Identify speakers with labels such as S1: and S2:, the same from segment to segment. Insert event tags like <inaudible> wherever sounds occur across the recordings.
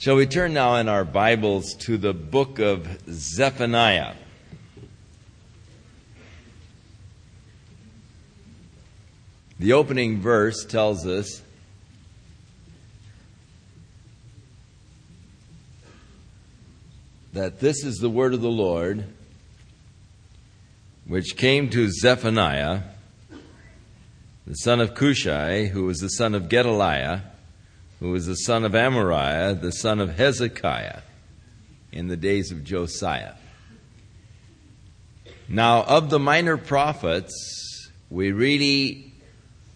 S1: Shall we turn now in our Bibles to the book of Zephaniah? The opening verse tells us that this is the word of the Lord which came to Zephaniah, the son of Cushai, who was the son of Gedaliah who was the son of Amariah, the son of Hezekiah, in the days of Josiah. Now, of the minor prophets, we really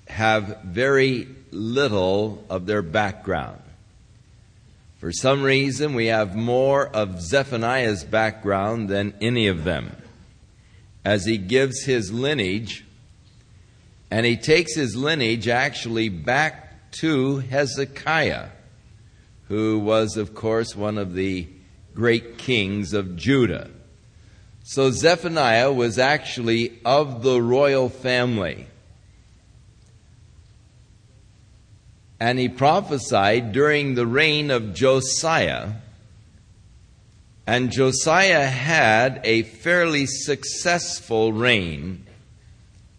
S1: have very little of their background. For some reason, we have more of Zephaniah's background than any of them, as he gives his lineage, and he takes his lineage actually back to Hezekiah, who was, of course, one of the great kings of Judah. So Zephaniah was actually of the royal family. And he prophesied during the reign of Josiah. And Josiah had a fairly successful reign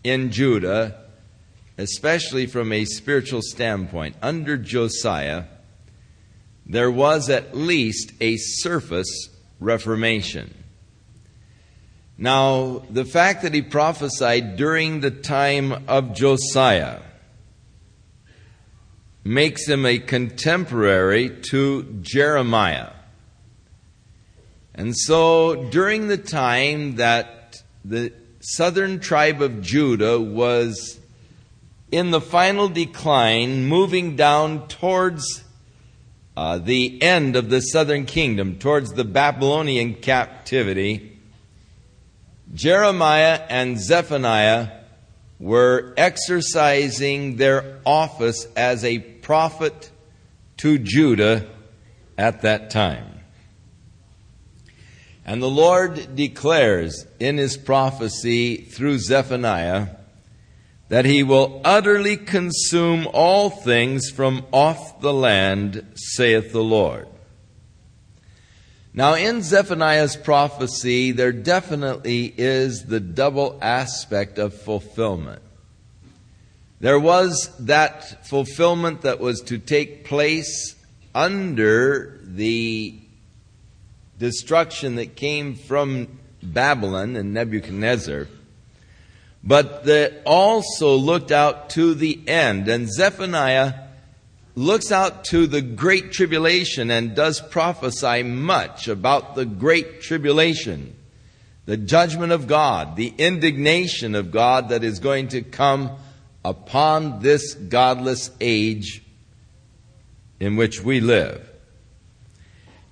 S1: in Judah especially from a spiritual standpoint. Under Josiah, there was at least a surface reformation. Now, the fact that he prophesied during the time of Josiah makes him a contemporary to Jeremiah. And so, during the time that the southern tribe of Judah was in the final decline, moving down towards uh, the end of the southern kingdom, towards the Babylonian captivity, Jeremiah and Zephaniah were exercising their office as a prophet to Judah at that time. And the Lord declares in his prophecy through Zephaniah that he will utterly consume all things from off the land, saith the Lord. Now, in Zephaniah's prophecy, there definitely is the double aspect of fulfillment. There was that fulfillment that was to take place under the destruction that came from Babylon and Nebuchadnezzar but that also looked out to the end. And Zephaniah looks out to the great tribulation and does prophesy much about the great tribulation, the judgment of God, the indignation of God that is going to come upon this godless age in which we live.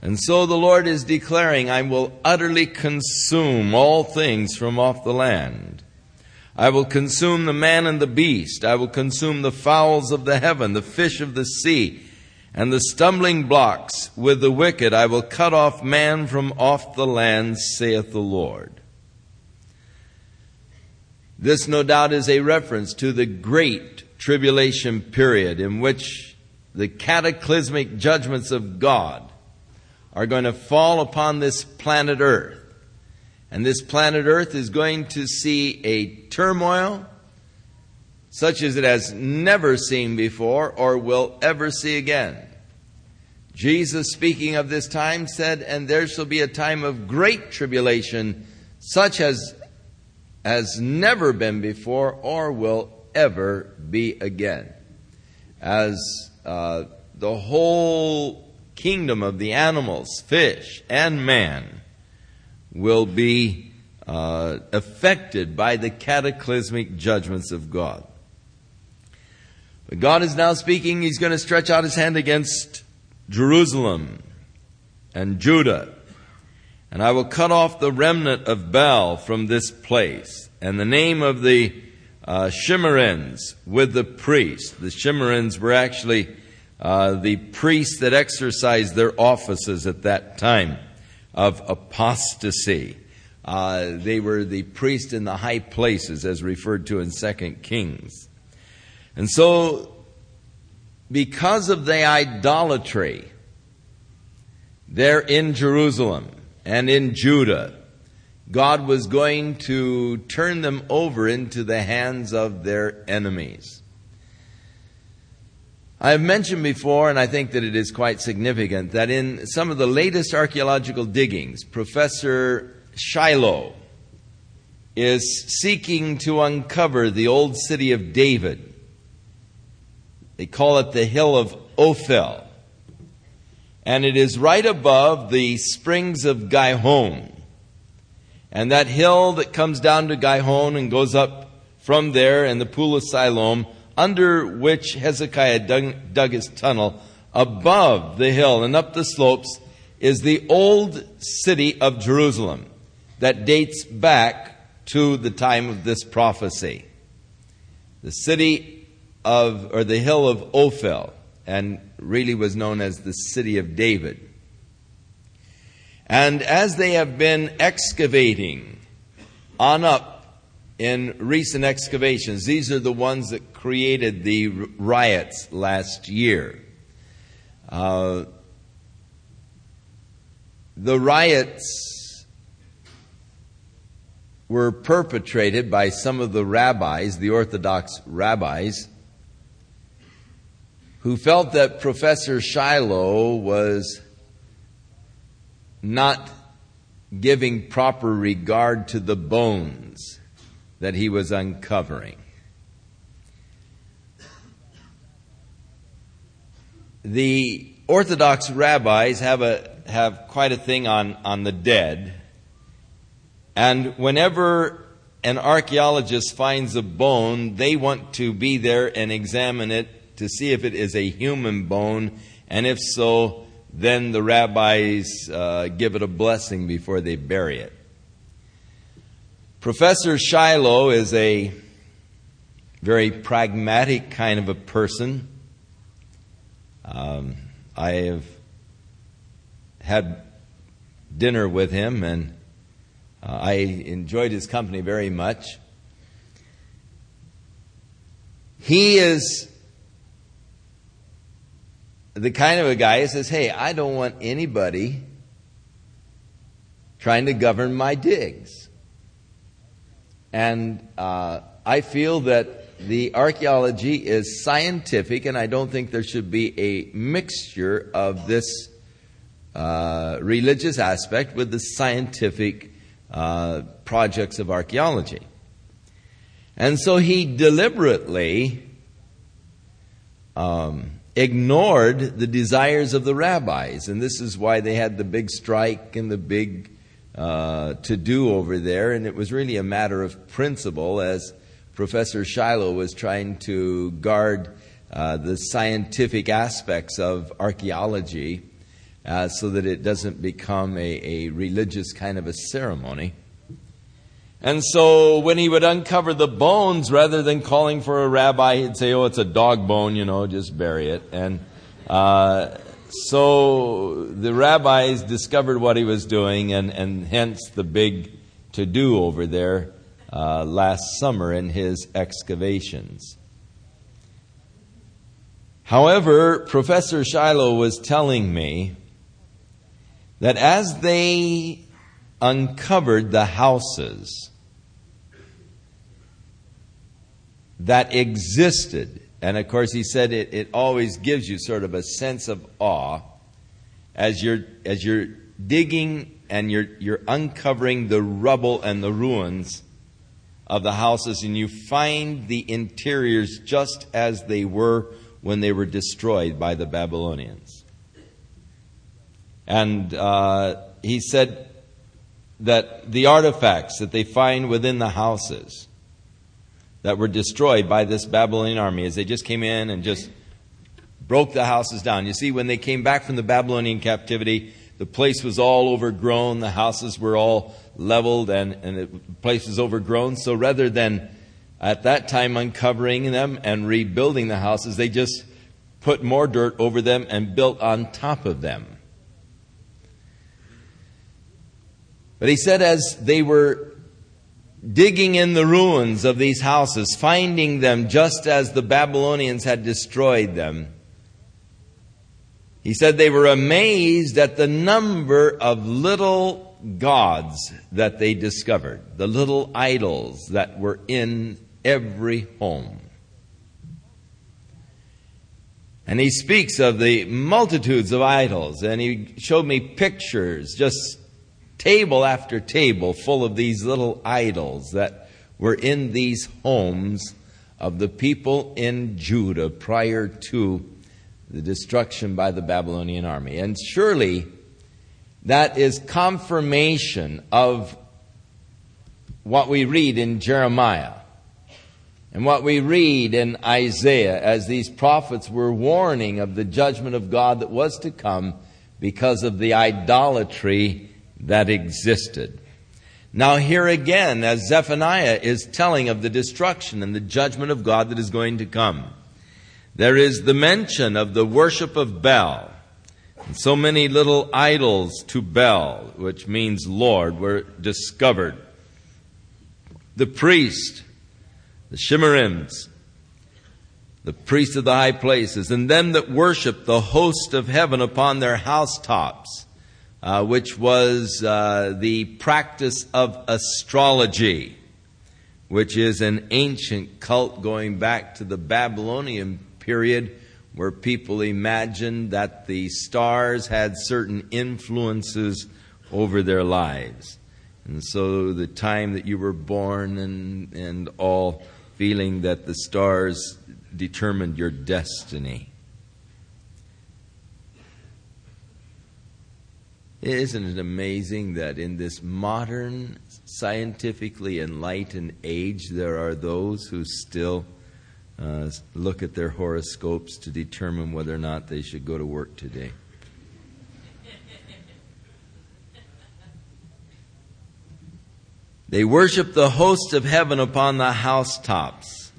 S1: And so the Lord is declaring, I will utterly consume all things from off the land. I will consume the man and the beast. I will consume the fowls of the heaven, the fish of the sea, and the stumbling blocks with the wicked. I will cut off man from off the land, saith the Lord. This, no doubt, is a reference to the great tribulation period in which the cataclysmic judgments of God are going to fall upon this planet Earth. And this planet Earth is going to see a turmoil such as it has never seen before or will ever see again. Jesus, speaking of this time, said, And there shall be a time of great tribulation, such as has never been before or will ever be again. As uh, the whole kingdom of the animals, fish, and man will be uh, affected by the cataclysmic judgments of God. But God is now speaking, He's going to stretch out His hand against Jerusalem and Judah. And I will cut off the remnant of Baal from this place. And the name of the uh, with the priests. The Shimerins were actually uh, the priests that exercised their offices at that time of apostasy. Uh, they were the priests in the high places, as referred to in Second Kings. And so, because of the idolatry there in Jerusalem and in Judah, God was going to turn them over into the hands of their enemies. I have mentioned before, and I think that it is quite significant, that in some of the latest archaeological diggings, Professor Shiloh is seeking to uncover the old city of David. They call it the Hill of Ophel. And it is right above the springs of Gihon. And that hill that comes down to Gihon and goes up from there and the pool of Siloam under which Hezekiah dug, dug his tunnel, above the hill and up the slopes, is the old city of Jerusalem that dates back to the time of this prophecy. The city of, or the hill of Ophel, and really was known as the city of David. And as they have been excavating on up in recent excavations. These are the ones that created the riots last year. Uh, the riots were perpetrated by some of the rabbis, the Orthodox rabbis, who felt that Professor Shiloh was not giving proper regard to the bones that he was uncovering. The Orthodox rabbis have, a, have quite a thing on, on the dead. And whenever an archaeologist finds a bone, they want to be there and examine it to see if it is a human bone. And if so, then the rabbis uh, give it a blessing before they bury it. Professor Shiloh is a very pragmatic kind of a person. Um, I have had dinner with him and uh, I enjoyed his company very much. He is the kind of a guy who says, Hey, I don't want anybody trying to govern my digs. And uh, I feel that the archaeology is scientific, and I don't think there should be a mixture of this uh, religious aspect with the scientific uh, projects of archaeology. And so he deliberately um, ignored the desires of the rabbis, and this is why they had the big strike and the big uh, to do over there, and it was really a matter of principle as Professor Shiloh was trying to guard uh, the scientific aspects of archaeology uh, so that it doesn't become a, a religious kind of a ceremony. And so when he would uncover the bones, rather than calling for a rabbi, he'd say, Oh, it's a dog bone, you know, just bury it. And uh, so the rabbis discovered what he was doing, and, and hence the big to do over there uh, last summer in his excavations. However, Professor Shiloh was telling me that as they uncovered the houses that existed and of course, he said it, it always gives you sort of a sense of awe as you're, as you're digging and you're, you're uncovering the rubble and the ruins of the houses, and you find the interiors just as they were when they were destroyed by the Babylonians. And uh, he said that the artifacts that they find within the houses that were destroyed by this Babylonian army as they just came in and just broke the houses down. You see, when they came back from the Babylonian captivity, the place was all overgrown, the houses were all leveled, and, and the place was overgrown. So rather than at that time uncovering them and rebuilding the houses, they just put more dirt over them and built on top of them. But he said, as they were digging in the ruins of these houses, finding them just as the Babylonians had destroyed them, He said they were amazed at the number of little gods that they discovered, the little idols that were in every home. And he speaks of the multitudes of idols, and he showed me pictures, just table after table, full of these little idols that were in these homes of the people in Judah prior to the destruction by the Babylonian army. And surely that is confirmation of what we read in Jeremiah and what we read in Isaiah as these prophets were warning of the judgment of God that was to come because of the idolatry that existed. Now, here again, as Zephaniah is telling of the destruction and the judgment of God that is going to come, there is the mention of the worship of Baal. And so many little idols to Baal, which means Lord, were discovered. The priest the Shemarims, the priests of the high places, and them that worship the host of heaven upon their housetops, uh, which was uh, the practice of astrology, which is an ancient cult going back to the Babylonian period, where people imagined that the stars had certain influences over their lives. And so the time that you were born and, and all feeling that the stars determined your destiny. Isn't it amazing that in this modern, scientifically enlightened age, there are those who still uh, look at their horoscopes to determine whether or not they should go to work today? They worship the host of heaven upon the housetops,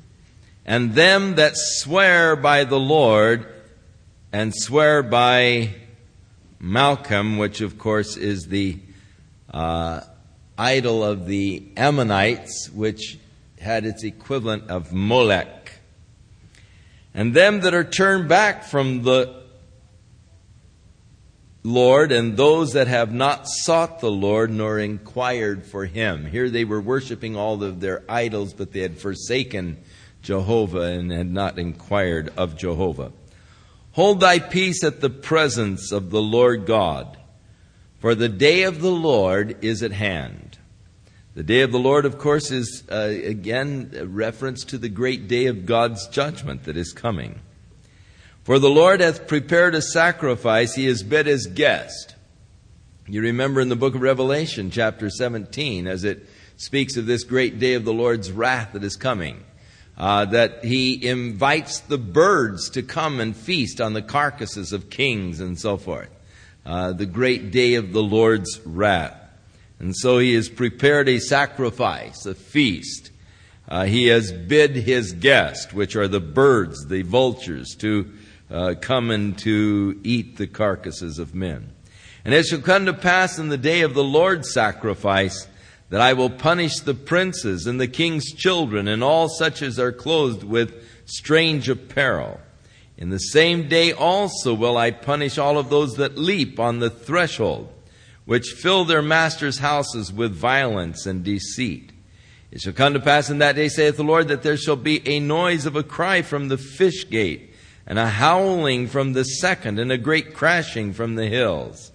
S1: and them that swear by the Lord and swear by Malcham, which of course is the uh, idol of the Ammonites, which had its equivalent of Molech. And them that are turned back from the Lord and those that have not sought the Lord nor inquired for him. Here they were worshiping all of their idols, but they had forsaken Jehovah and had not inquired of Jehovah. Hold thy peace at the presence of the Lord God, for the day of the Lord is at hand. The day of the Lord, of course, is uh, again a reference to the great day of God's judgment that is coming. For the Lord hath prepared a sacrifice, he has bid his guest. You remember in the book of Revelation, chapter 17, as it speaks of this great day of the Lord's wrath that is coming, uh, that he invites the birds to come and feast on the carcasses of kings and so forth. Uh, the great day of the Lord's wrath. And so he has prepared a sacrifice, a feast. Uh, he has bid his guest, which are the birds, the vultures, to uh, and to eat the carcasses of men. And it shall come to pass in the day of the Lord's sacrifice that I will punish the princes and the king's children and all such as are clothed with strange apparel. In the same day also will I punish all of those that leap on the threshold, which fill their masters' houses with violence and deceit. It shall come to pass in that day, saith the Lord, that there shall be a noise of a cry from the fish gate and a howling from the second, and a great crashing from the hills.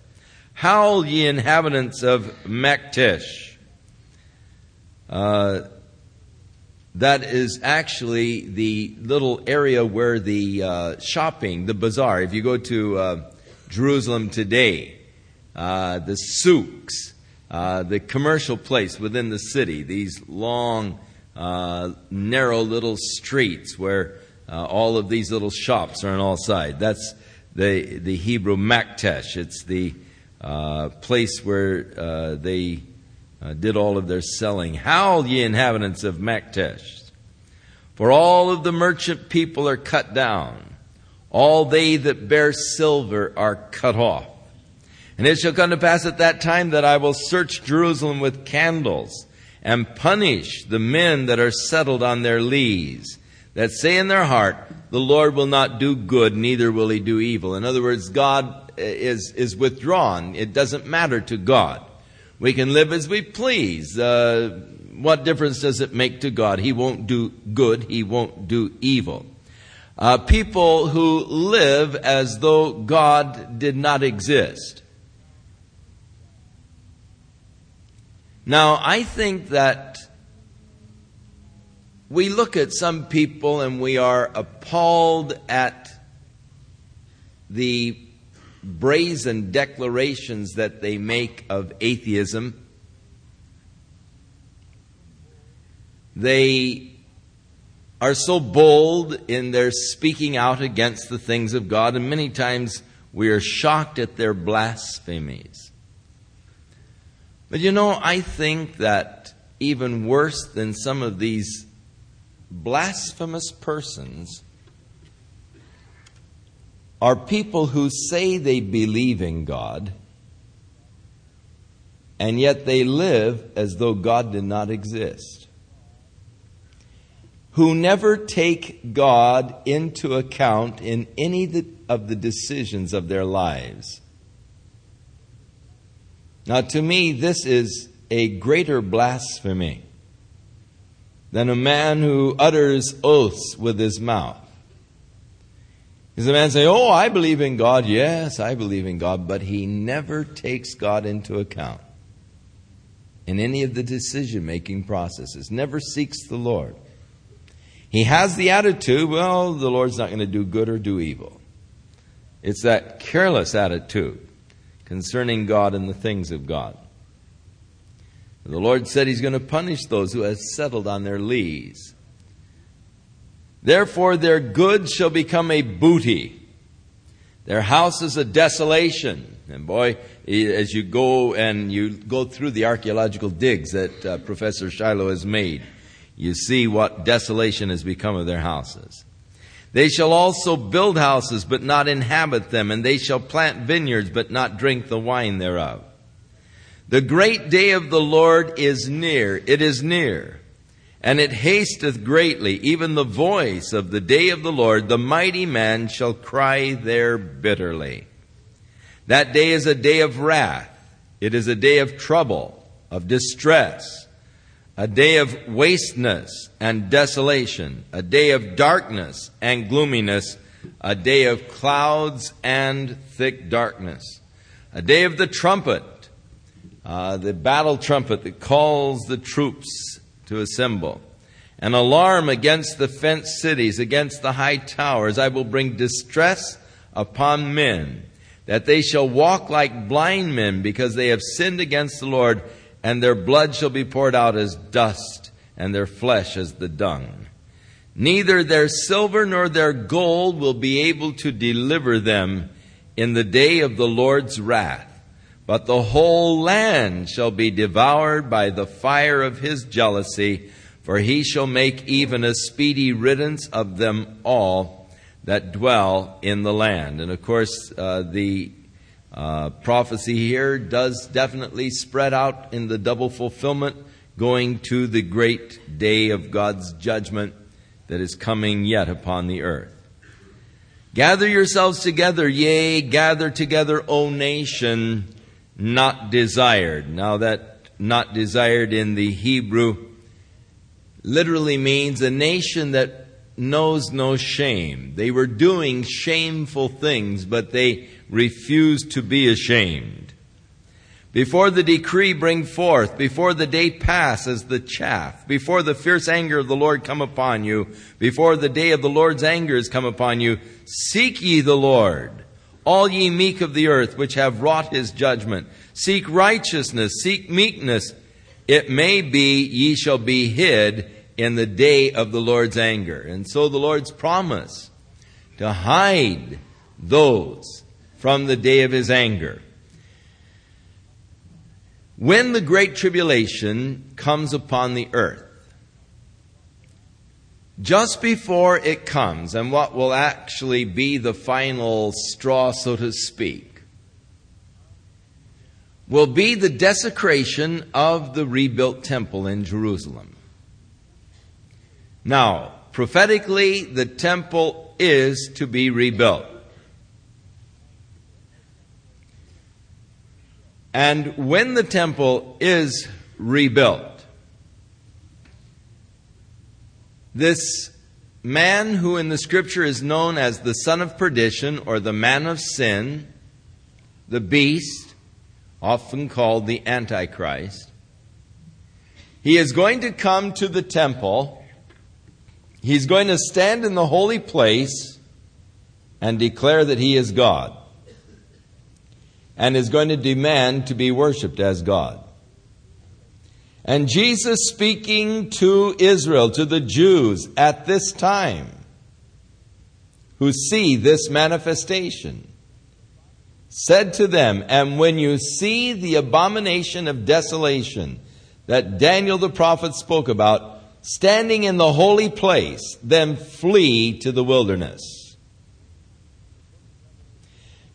S1: Howl, ye inhabitants of Maktesh. Uh, that is actually the little area where the uh, shopping, the bazaar, if you go to uh, Jerusalem today, uh, the souks, uh, the commercial place within the city, these long, uh, narrow little streets where uh, all of these little shops are on all sides. That's the, the Hebrew Maktesh. It's the uh, place where they did all of their selling. Howl, ye inhabitants of Maktesh, for all of the merchant people are cut down. All they that bear silver are cut off. And it shall come to pass at that time that I will search Jerusalem with candles and punish the men that are settled on their lees that say in their heart, the Lord will not do good, neither will he do evil. In other words, God is, is withdrawn. It doesn't matter to God. We can live as we please. Uh, what difference does it make to God? He won't do good, he won't do evil. Uh, people who live as though God did not exist. Now, I think that we look at some people and we are appalled at the brazen declarations that they make of atheism. They are so bold in their speaking out against the things of God, and many times we are shocked at their blasphemies. But you know, I think that even worse than some of these blasphemous persons are people who say they believe in God, and yet they live as though God did not exist. Who never take God into account in any of the decisions of their lives. Now, to me, this is a greater blasphemy than a man who utters oaths with his mouth. Is a man say, Oh, I believe in God. Yes, I believe in God. But he never takes God into account in any of the decision making processes, never seeks the Lord. He has the attitude, well, the Lord's not going to do good or do evil. It's that careless attitude concerning God and the things of God. The Lord said He's going to punish those who have settled on their lees. Therefore, their goods shall become a booty. Their house is a desolation. And boy, as you go and you go through the archaeological digs that uh, Professor Shiloh has made, you see what desolation has become of their houses. They shall also build houses, but not inhabit them, and they shall plant vineyards, but not drink the wine thereof. The great day of the Lord is near. It is near and it hasteth greatly, even the voice of the day of the Lord, the mighty man shall cry there bitterly. That day is a day of wrath. It is a day of trouble, of distress, a day of wasteness and desolation, a day of darkness and gloominess, a day of clouds and thick darkness, a day of the trumpet, uh, the battle trumpet that calls the troops to assemble. An alarm against the fenced cities, against the high towers. I will bring distress upon men, that they shall walk like blind men, because they have sinned against the Lord, and their blood shall be poured out as dust, and their flesh as the dung. Neither their silver nor their gold will be able to deliver them in the day of the Lord's wrath. But the whole land shall be devoured by the fire of his jealousy, for he shall make even a speedy riddance of them all that dwell in the land. And of course, uh, the uh, prophecy here does definitely spread out in the double fulfillment, going to the great day of God's judgment that is coming yet upon the earth. Gather yourselves together, yea, gather together, O nation not desired. Now, that not desired in the Hebrew literally means a nation that knows no shame. They were doing shameful things, but they refused to be ashamed. Before the decree bring forth, before the day pass as the chaff, before the fierce anger of the Lord come upon you, before the day of the Lord's anger is come upon you, seek ye the Lord all ye meek of the earth, which have wrought his judgment. Seek righteousness, seek meekness. It may be ye shall be hid in the day of the Lord's anger. And so the Lord's promise to hide those from the day of his anger. When the great tribulation comes upon the earth, just before it comes, and what will actually be the final straw, so to speak, will be the desecration of the rebuilt temple in Jerusalem. Now, prophetically, the temple is to be rebuilt. And when the temple is rebuilt, this man who in the scripture is known as the son of perdition or the man of sin, the beast, often called the Antichrist, he is going to come to the temple. He's going to stand in the holy place and declare that he is God and is going to demand to be worshiped as God. And Jesus speaking to Israel, to the Jews at this time, who see this manifestation, said to them, And when you see the abomination of desolation that Daniel the prophet spoke about, standing in the holy place, then flee to the wilderness.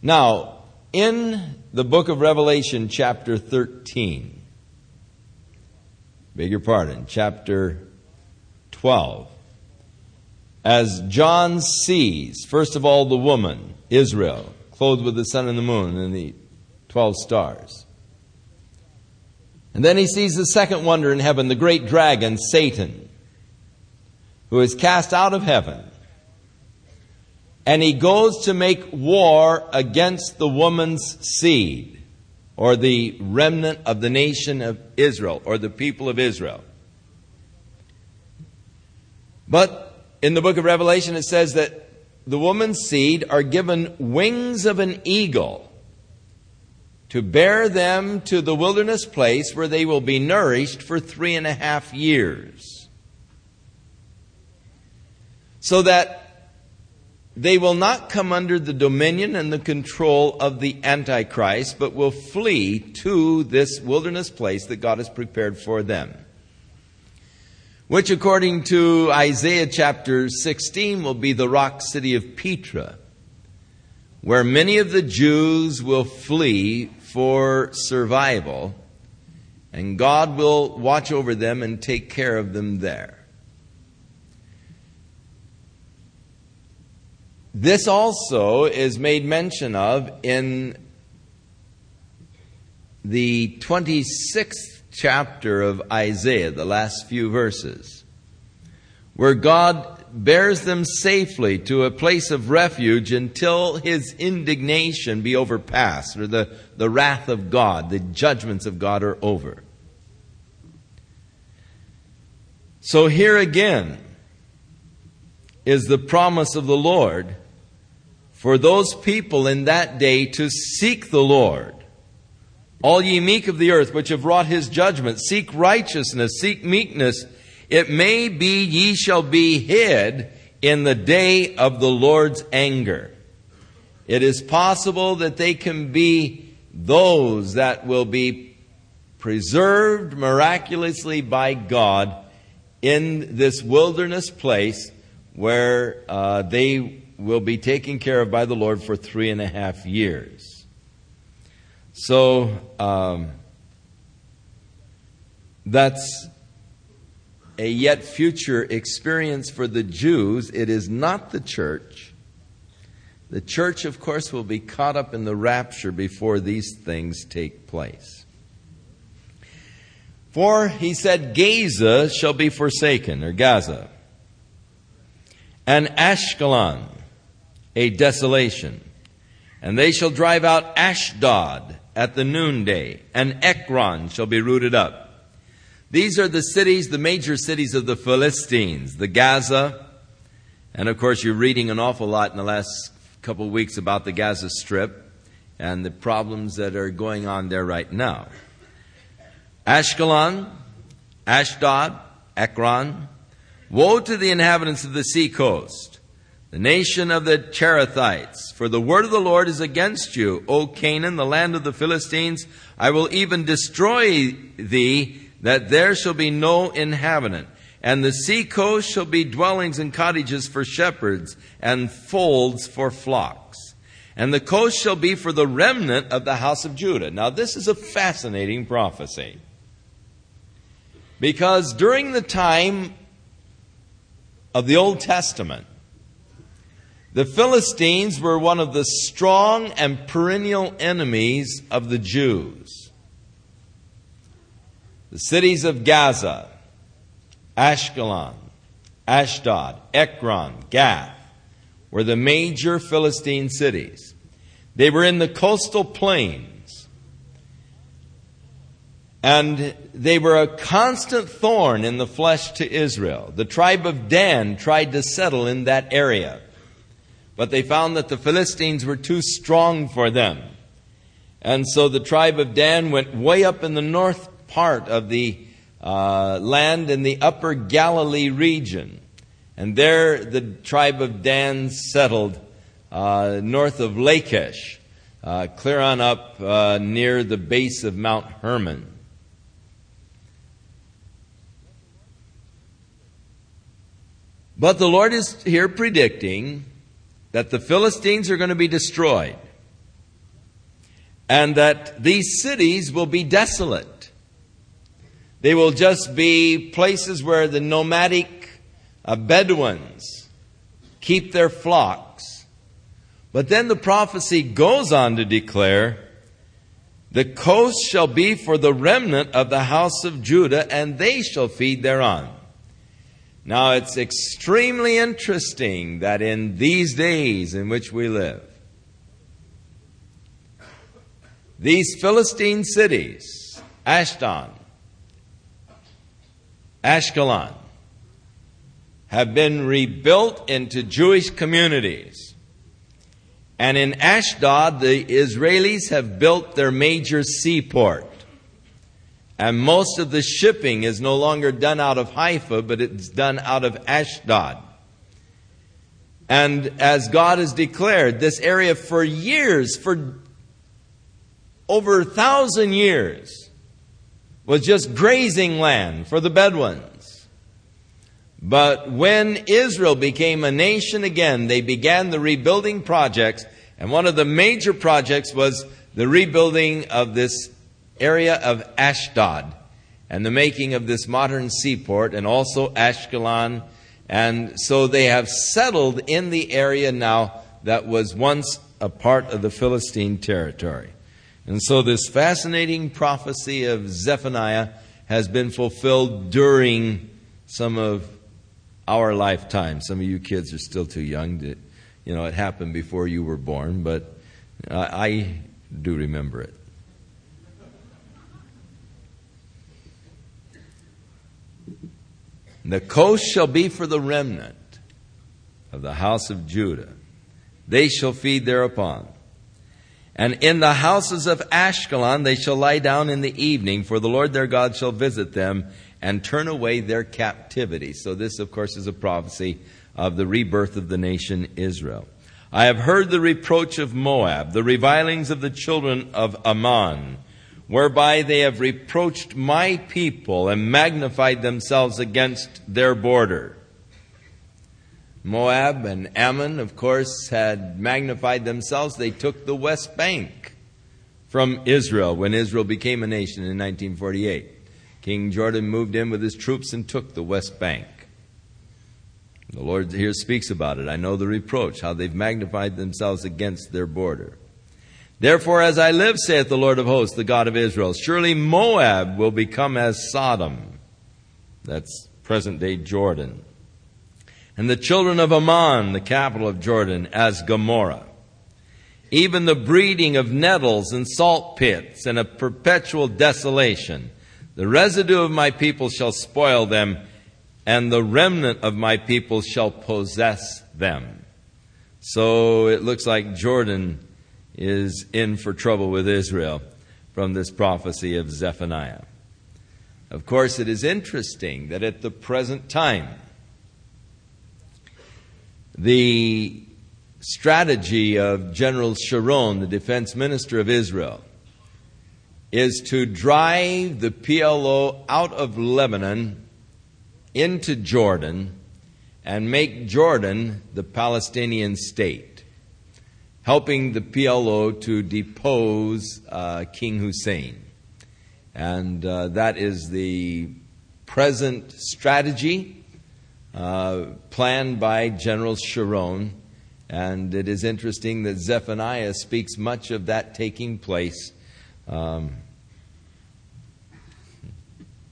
S1: Now, in the book of Revelation, chapter 13, beg your pardon, chapter 12, as John sees, first of all, the woman, Israel, clothed with the sun and the moon and the 12 stars. And then he sees the second wonder in heaven, the great dragon, Satan, who is cast out of heaven and he goes to make war against the woman's seed, or the remnant of the nation of Israel, or the people of Israel. But in the book of Revelation, it says that the woman's seed are given wings of an eagle to bear them to the wilderness place where they will be nourished for three and a half years. So that they will not come under the dominion and the control of the Antichrist, but will flee to this wilderness place that God has prepared for them. Which, according to Isaiah chapter 16, will be the rock city of Petra, where many of the Jews will flee for survival, and God will watch over them and take care of them there. This also is made mention of in the 26th chapter of Isaiah, the last few verses, where God bears them safely to a place of refuge until his indignation be overpassed, or the, the wrath of God, the judgments of God are over. So here again is the promise of the Lord for those people in that day to seek the Lord. All ye meek of the earth, which have wrought his judgment, seek righteousness, seek meekness. It may be ye shall be hid in the day of the Lord's anger. It is possible that they can be those that will be preserved miraculously by God in this wilderness place where uh, they will be taken care of by the Lord for three and a half years. So, um, that's a yet future experience for the Jews. It is not the church. The church, of course, will be caught up in the rapture before these things take place. For he said, Gaza shall be forsaken, or Gaza, and Ashkelon a desolation. And they shall drive out Ashdod at the noonday, and Ekron shall be rooted up. These are the cities, the major cities of the Philistines, the Gaza, and of course you're reading an awful lot in the last couple of weeks about the Gaza Strip and the problems that are going on there right now. Ashkelon, Ashdod, Ekron, woe to the inhabitants of the seacoast the nation of the Cherethites. For the word of the Lord is against you, O Canaan, the land of the Philistines. I will even destroy thee, that there shall be no inhabitant. And the sea coast shall be dwellings and cottages for shepherds, and folds for flocks. And the coast shall be for the remnant of the house of Judah. Now, this is a fascinating prophecy. Because during the time of the Old Testament, The Philistines were one of the strong and perennial enemies of the Jews. The cities of Gaza, Ashkelon, Ashdod, Ekron, Gath were the major Philistine cities. They were in the coastal plains. And they were a constant thorn in the flesh to Israel. The tribe of Dan tried to settle in that area. But they found that the Philistines were too strong for them. And so the tribe of Dan went way up in the north part of the uh, land in the upper Galilee region. And there the tribe of Dan settled uh, north of Lachish, uh, clear on up uh, near the base of Mount Hermon. But the Lord is here predicting that the Philistines are going to be destroyed and that these cities will be desolate. They will just be places where the nomadic uh, Bedouins keep their flocks. But then the prophecy goes on to declare the coast shall be for the remnant of the house of Judah, and they shall feed thereon. Now, it's extremely interesting that in these days in which we live, these Philistine cities, Ashdod, Ashkelon, have been rebuilt into Jewish communities. And in Ashdod, the Israelis have built their major seaport. And most of the shipping is no longer done out of Haifa, but it's done out of Ashdod. And as God has declared, this area for years, for over a thousand years, was just grazing land for the Bedouins. But when Israel became a nation again, they began the rebuilding projects, and one of the major projects was the rebuilding of this area of Ashdod and the making of this modern seaport and also Ashkelon. And so they have settled in the area now that was once a part of the Philistine territory. And so this fascinating prophecy of Zephaniah has been fulfilled during some of our lifetime. Some of you kids are still too young to, you know, it happened before you were born, but I, I do remember it. The coast shall be for the remnant of the house of Judah. They shall feed thereupon. And in the houses of Ashkelon they shall lie down in the evening, for the Lord their God shall visit them and turn away their captivity. So, this, of course, is a prophecy of the rebirth of the nation Israel. I have heard the reproach of Moab, the revilings of the children of Ammon whereby they have reproached my people and magnified themselves against their border. Moab and Ammon, of course, had magnified themselves. They took the West Bank from Israel when Israel became a nation in 1948. King Jordan moved in with his troops and took the West Bank. The Lord here speaks about it. I know the reproach, how they've magnified themselves against their border. Therefore, as I live, saith the Lord of hosts, the God of Israel, surely Moab will become as Sodom. That's present day Jordan. And the children of Ammon, the capital of Jordan, as Gomorrah. Even the breeding of nettles and salt pits and a perpetual desolation. The residue of my people shall spoil them, and the remnant of my people shall possess them. So it looks like Jordan is in for trouble with Israel from this prophecy of Zephaniah. Of course, it is interesting that at the present time, the strategy of General Sharon, the defense minister of Israel, is to drive the PLO out of Lebanon into Jordan and make Jordan the Palestinian state helping the PLO to depose uh, King Hussein. And uh, that is the present strategy uh, planned by General Sharon And it is interesting that Zephaniah speaks much of that taking place um,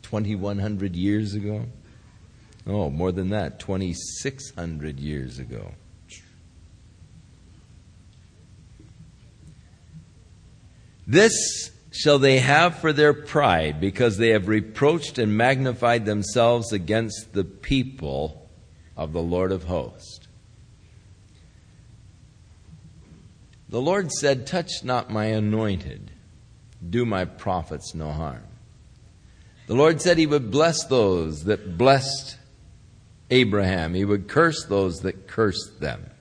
S1: 2,100 years ago. Oh, more than that, 2,600 years ago. This shall they have for their pride, because they have reproached and magnified themselves against the people of the Lord of hosts. The Lord said, Touch not my anointed, do my prophets no harm. The Lord said He would bless those that blessed Abraham, He would curse those that cursed them.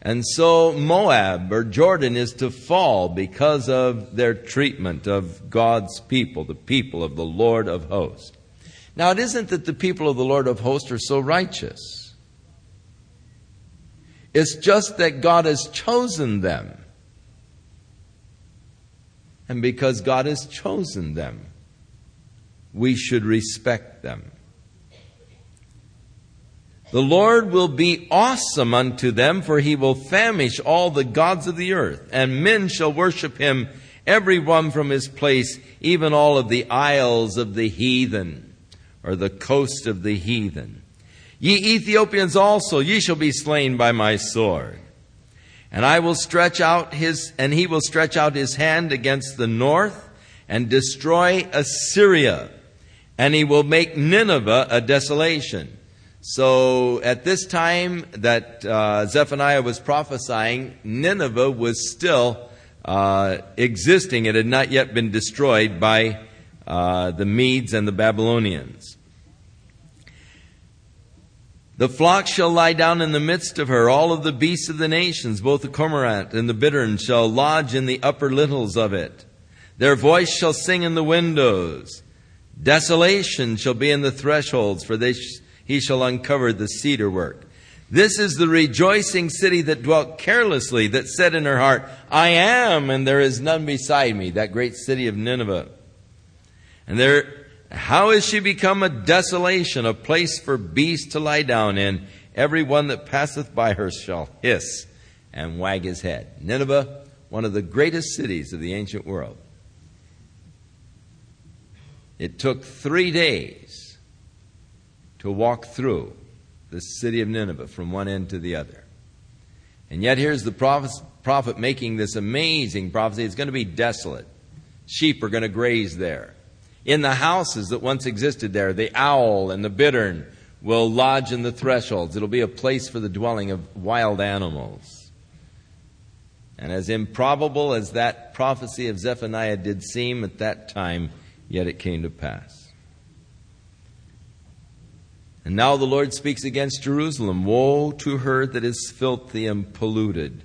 S1: And so Moab or Jordan is to fall because of their treatment of God's people, the people of the Lord of hosts. Now, it isn't that the people of the Lord of hosts are so righteous. It's just that God has chosen them. And because God has chosen them, we should respect them. The Lord will be awesome unto them, for he will famish all the gods of the earth, and men shall worship him, every one from his place, even all of the isles of the heathen, or the coast of the heathen. Ye Ethiopians also, ye shall be slain by my sword. And I will stretch out his, and he will stretch out his hand against the north, and destroy Assyria, and he will make Nineveh a desolation so at this time that uh, Zephaniah was prophesying, Nineveh was still uh, existing. It had not yet been destroyed by uh, the Medes and the Babylonians. The flock shall lie down in the midst of her. All of the beasts of the nations, both the cormorant and the bittern, shall lodge in the upper lintels of it. Their voice shall sing in the windows. Desolation shall be in the thresholds, for they sh- he shall uncover the cedar work. This is the rejoicing city that dwelt carelessly, that said in her heart, I am, and there is none beside me, that great city of Nineveh. And there, how is she become a desolation, a place for beasts to lie down in? Every one that passeth by her shall hiss and wag his head. Nineveh, one of the greatest cities of the ancient world. It took three days to walk through the city of Nineveh from one end to the other. And yet, here's the prophet, making this amazing prophecy. It's going to be desolate. Sheep are going to graze there. In the houses that once existed there, the owl and the bittern will lodge in the thresholds. It'll be a place for the dwelling of wild animals. And as improbable as that prophecy of Zephaniah did seem at that time, yet it came to pass. And now the Lord speaks against Jerusalem Woe to her that is filthy and polluted,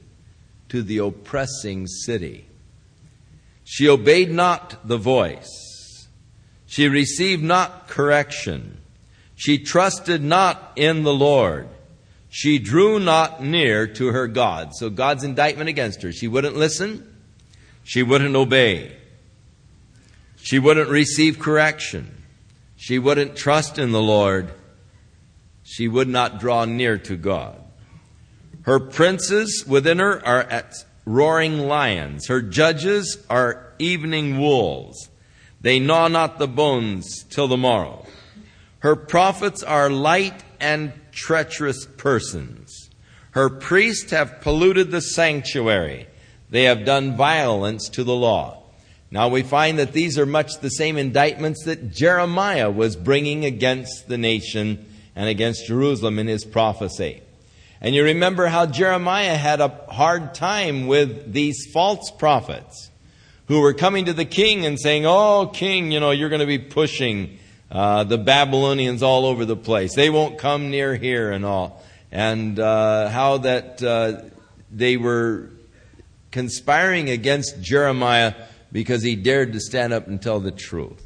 S1: to the oppressing city. She obeyed not the voice, she received not correction, she trusted not in the Lord. She drew not near to her God. So God's indictment against her. She wouldn't listen. She wouldn't obey. She wouldn't receive correction. She wouldn't trust in the Lord she would not draw near to God. Her princes within her are at roaring lions. Her judges are evening wolves. They gnaw not the bones till the morrow. Her prophets are light and treacherous persons. Her priests have polluted the sanctuary. They have done violence to the law. Now we find that these are much the same indictments that Jeremiah was bringing against the nation and against Jerusalem in his prophecy. And you remember how Jeremiah had a hard time with these false prophets who were coming to the king and saying, Oh, king, you know, you're going to be pushing uh, the Babylonians all over the place. They won't come near here and all. And uh, how that uh, they were conspiring against Jeremiah because he dared to stand up and tell the truth.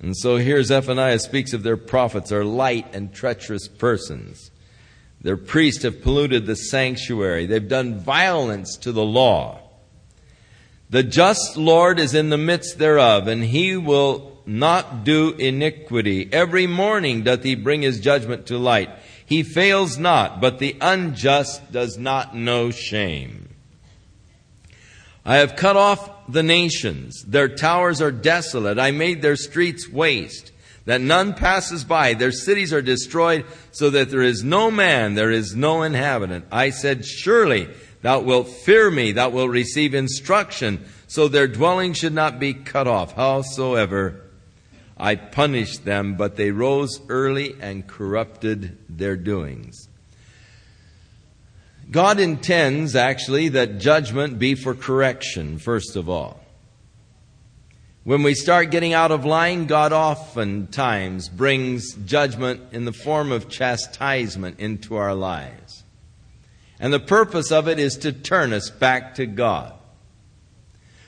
S1: And so here Zephaniah speaks of their prophets are light and treacherous persons. Their priests have polluted the sanctuary. They've done violence to the law. The just Lord is in the midst thereof, and he will not do iniquity. Every morning doth he bring his judgment to light. He fails not, but the unjust does not know shame. I have cut off the nations. Their towers are desolate. I made their streets waste, that none passes by. Their cities are destroyed, so that there is no man, there is no inhabitant. I said, Surely thou wilt fear me, thou wilt receive instruction, so their dwelling should not be cut off. Howsoever I punished them, but they rose early and corrupted their doings. God intends, actually, that judgment be for correction, first of all. When we start getting out of line, God oftentimes brings judgment in the form of chastisement into our lives. And the purpose of it is to turn us back to God.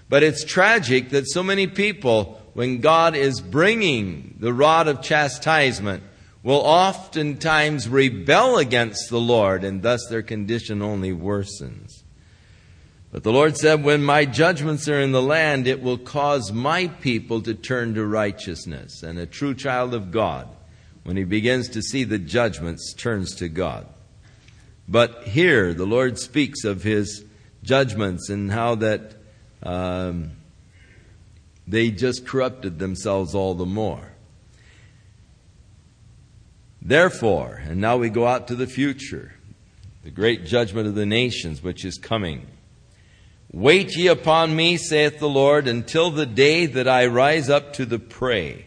S1: But it's tragic that so many people when God is bringing the rod of chastisement, will oftentimes rebel against the Lord, and thus their condition only worsens. But the Lord said, When my judgments are in the land, it will cause my people to turn to righteousness. And a true child of God, when he begins to see the judgments, turns to God. But here, the Lord speaks of his judgments and how that. Um, they just corrupted themselves all the more. Therefore, and now we go out to the future, the great judgment of the nations which is coming. Wait ye upon me, saith the Lord, until the day that I rise up to the prey.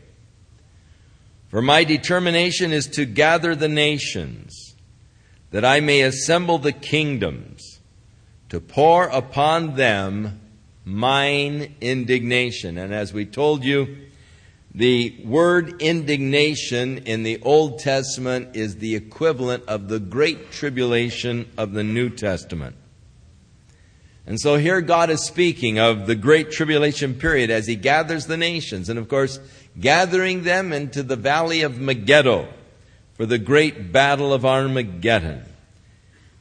S1: For my determination is to gather the nations, that I may assemble the kingdoms, to pour upon them mine indignation. And as we told you, the word indignation in the Old Testament is the equivalent of the great tribulation of the New Testament. And so here God is speaking of the great tribulation period as he gathers the nations, and of course, gathering them into the valley of Megiddo for the great battle of Armageddon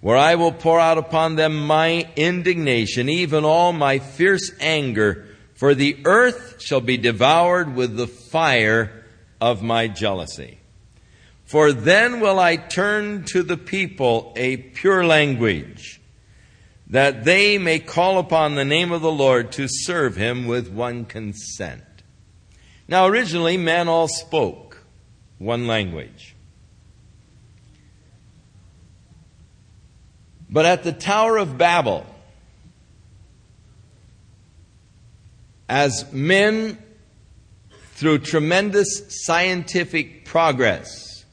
S1: where I will pour out upon them my indignation, even all my fierce anger, for the earth shall be devoured with the fire of my jealousy. For then will I turn to the people a pure language, that they may call upon the name of the Lord to serve him with one consent. Now, originally, men all spoke one language. But at the Tower of Babel, as men, through tremendous scientific progress,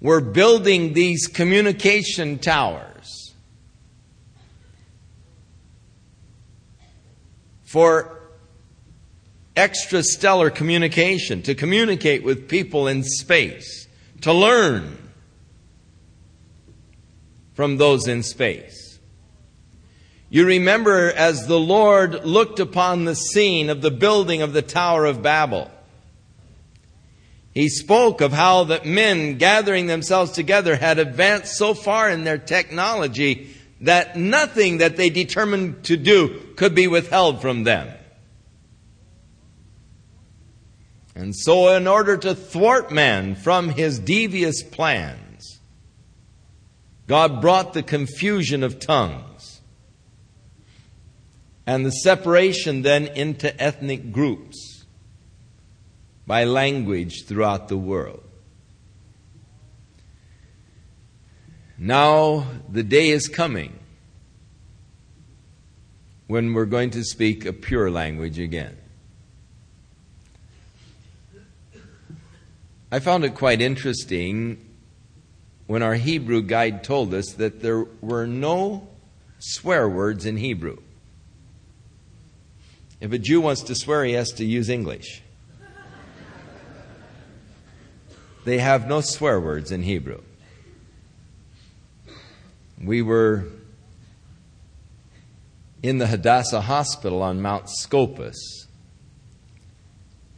S1: were building these communication towers for extrastellar communication, to communicate with people in space, to learn from those in space. You remember as the Lord looked upon the scene of the building of the Tower of Babel. He spoke of how that men gathering themselves together had advanced so far in their technology that nothing that they determined to do could be withheld from them. And so, in order to thwart man from his devious plans, God brought the confusion of tongues and the separation then into ethnic groups by language throughout the world. Now the day is coming when we're going to speak a pure language again. I found it quite interesting when our Hebrew guide told us that there were no swear words in Hebrew. If a Jew wants to swear, he has to use English. They have no swear words in Hebrew. We were in the Hadassah Hospital on Mount Scopus,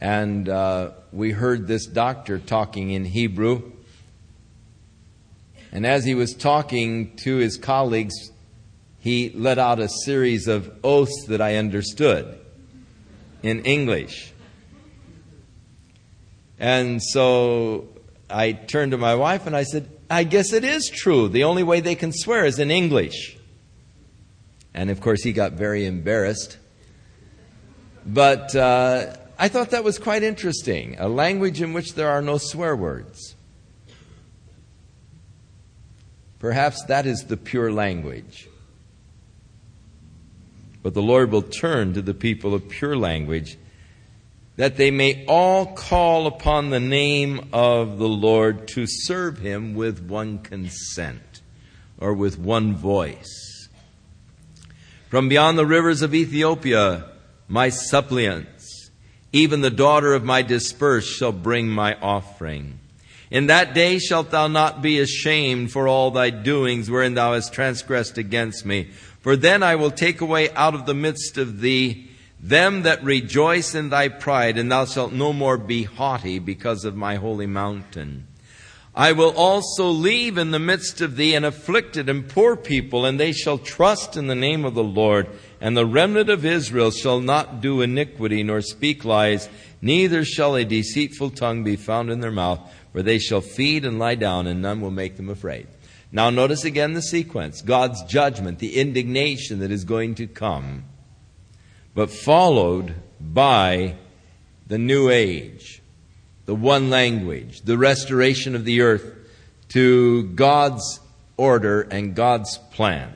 S1: and uh, we heard this doctor talking in Hebrew and as he was talking to his colleagues, he let out a series of oaths that I understood in English. And so I turned to my wife and I said, I guess it is true. The only way they can swear is in English. And of course, he got very embarrassed. But uh, I thought that was quite interesting a language in which there are no swear words. Perhaps that is the pure language. But the Lord will turn to the people of pure language that they may all call upon the name of the Lord to serve him with one consent or with one voice. From beyond the rivers of Ethiopia, my suppliants, even the daughter of my dispersed, shall bring my offering. In that day shalt thou not be ashamed for all thy doings wherein thou hast transgressed against me. For then I will take away out of the midst of thee them that rejoice in thy pride, and thou shalt no more be haughty because of my holy mountain. I will also leave in the midst of thee an afflicted and poor people, and they shall trust in the name of the Lord. And the remnant of Israel shall not do iniquity nor speak lies, neither shall a deceitful tongue be found in their mouth, for they shall feed and lie down, and none will make them afraid. Now notice again the sequence God's judgment, the indignation that is going to come but followed by the new age, the one language, the restoration of the earth to God's order and God's plan.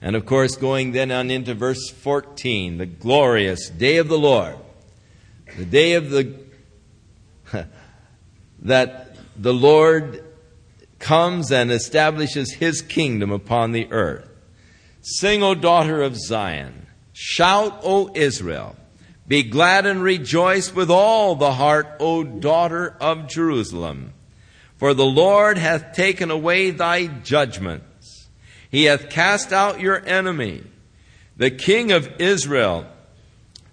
S1: And of course, going then on into verse 14, the glorious day of the Lord, the day of the, <laughs> that the Lord comes and establishes his kingdom upon the earth. Sing, O daughter of Zion. Shout, O Israel. Be glad and rejoice with all the heart, O daughter of Jerusalem. For the Lord hath taken away thy judgments. He hath cast out your enemy. The King of Israel,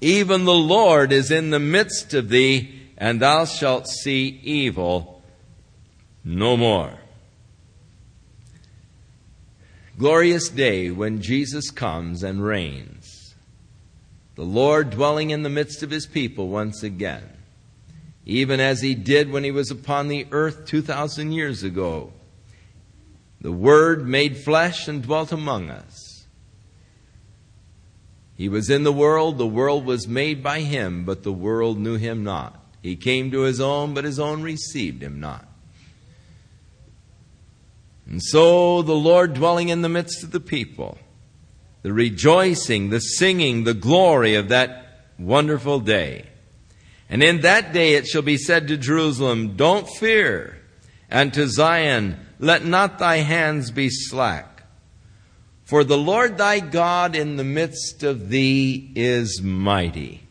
S1: even the Lord, is in the midst of thee, and thou shalt see evil no more. Glorious day when Jesus comes and reigns the Lord dwelling in the midst of his people once again, even as he did when he was upon the earth 2,000 years ago. The Word made flesh and dwelt among us. He was in the world, the world was made by him, but the world knew him not. He came to his own, but his own received him not. And so the Lord dwelling in the midst of the people, the rejoicing, the singing, the glory of that wonderful day. And in that day it shall be said to Jerusalem, Don't fear, and to Zion, Let not thy hands be slack. For the Lord thy God in the midst of thee is mighty.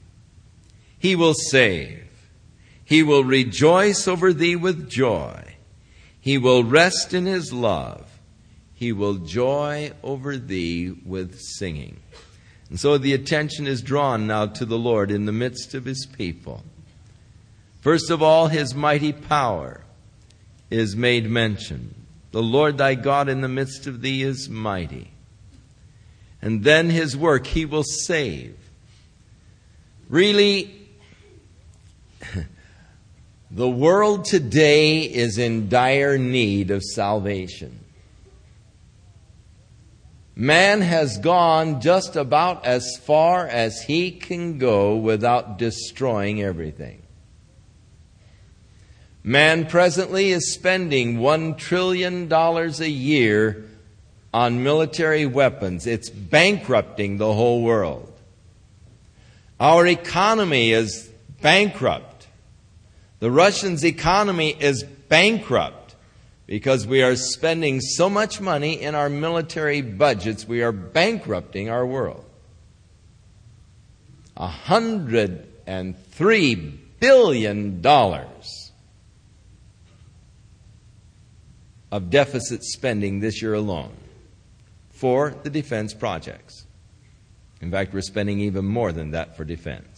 S1: He will save. He will rejoice over thee with joy. He will rest in his love he will joy over thee with singing. And so the attention is drawn now to the Lord in the midst of his people. First of all, his mighty power is made mention. The Lord thy God in the midst of thee is mighty. And then his work, he will save. Really, the world today is in dire need of salvation. Man has gone just about as far as he can go without destroying everything. Man presently is spending $1 trillion a year on military weapons. It's bankrupting the whole world. Our economy is bankrupt. The Russians' economy is bankrupt because we are spending so much money in our military budgets, we are bankrupting our world. A hundred and three billion dollars of deficit spending this year alone for the defense projects. In fact, we're spending even more than that for defense.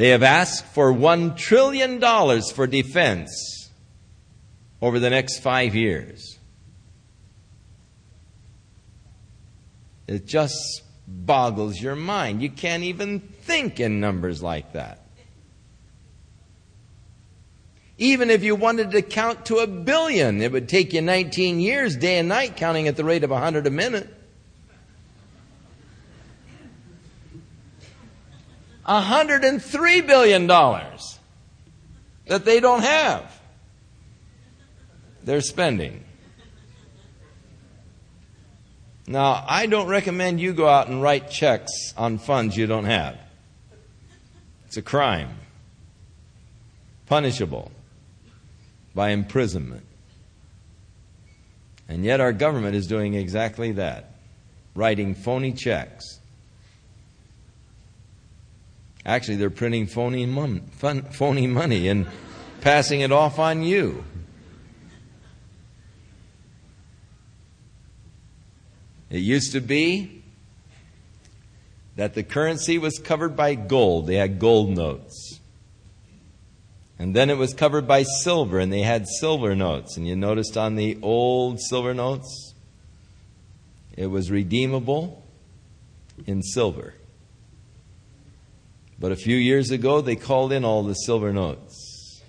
S1: They have asked for $1 trillion for defense over the next five years. It just boggles your mind. You can't even think in numbers like that. Even if you wanted to count to a billion, it would take you 19 years, day and night, counting at the rate of 100 a minute. $103 billion that they don't have. They're spending. Now, I don't recommend you go out and write checks on funds you don't have. It's a crime, punishable by imprisonment. And yet, our government is doing exactly that writing phony checks. Actually, they're printing phony, mon- fun, phony money and passing it off on you. It used to be that the currency was covered by gold. They had gold notes. And then it was covered by silver, and they had silver notes. And you noticed on the old silver notes, it was redeemable in silver. But a few years ago, they called in all the silver notes.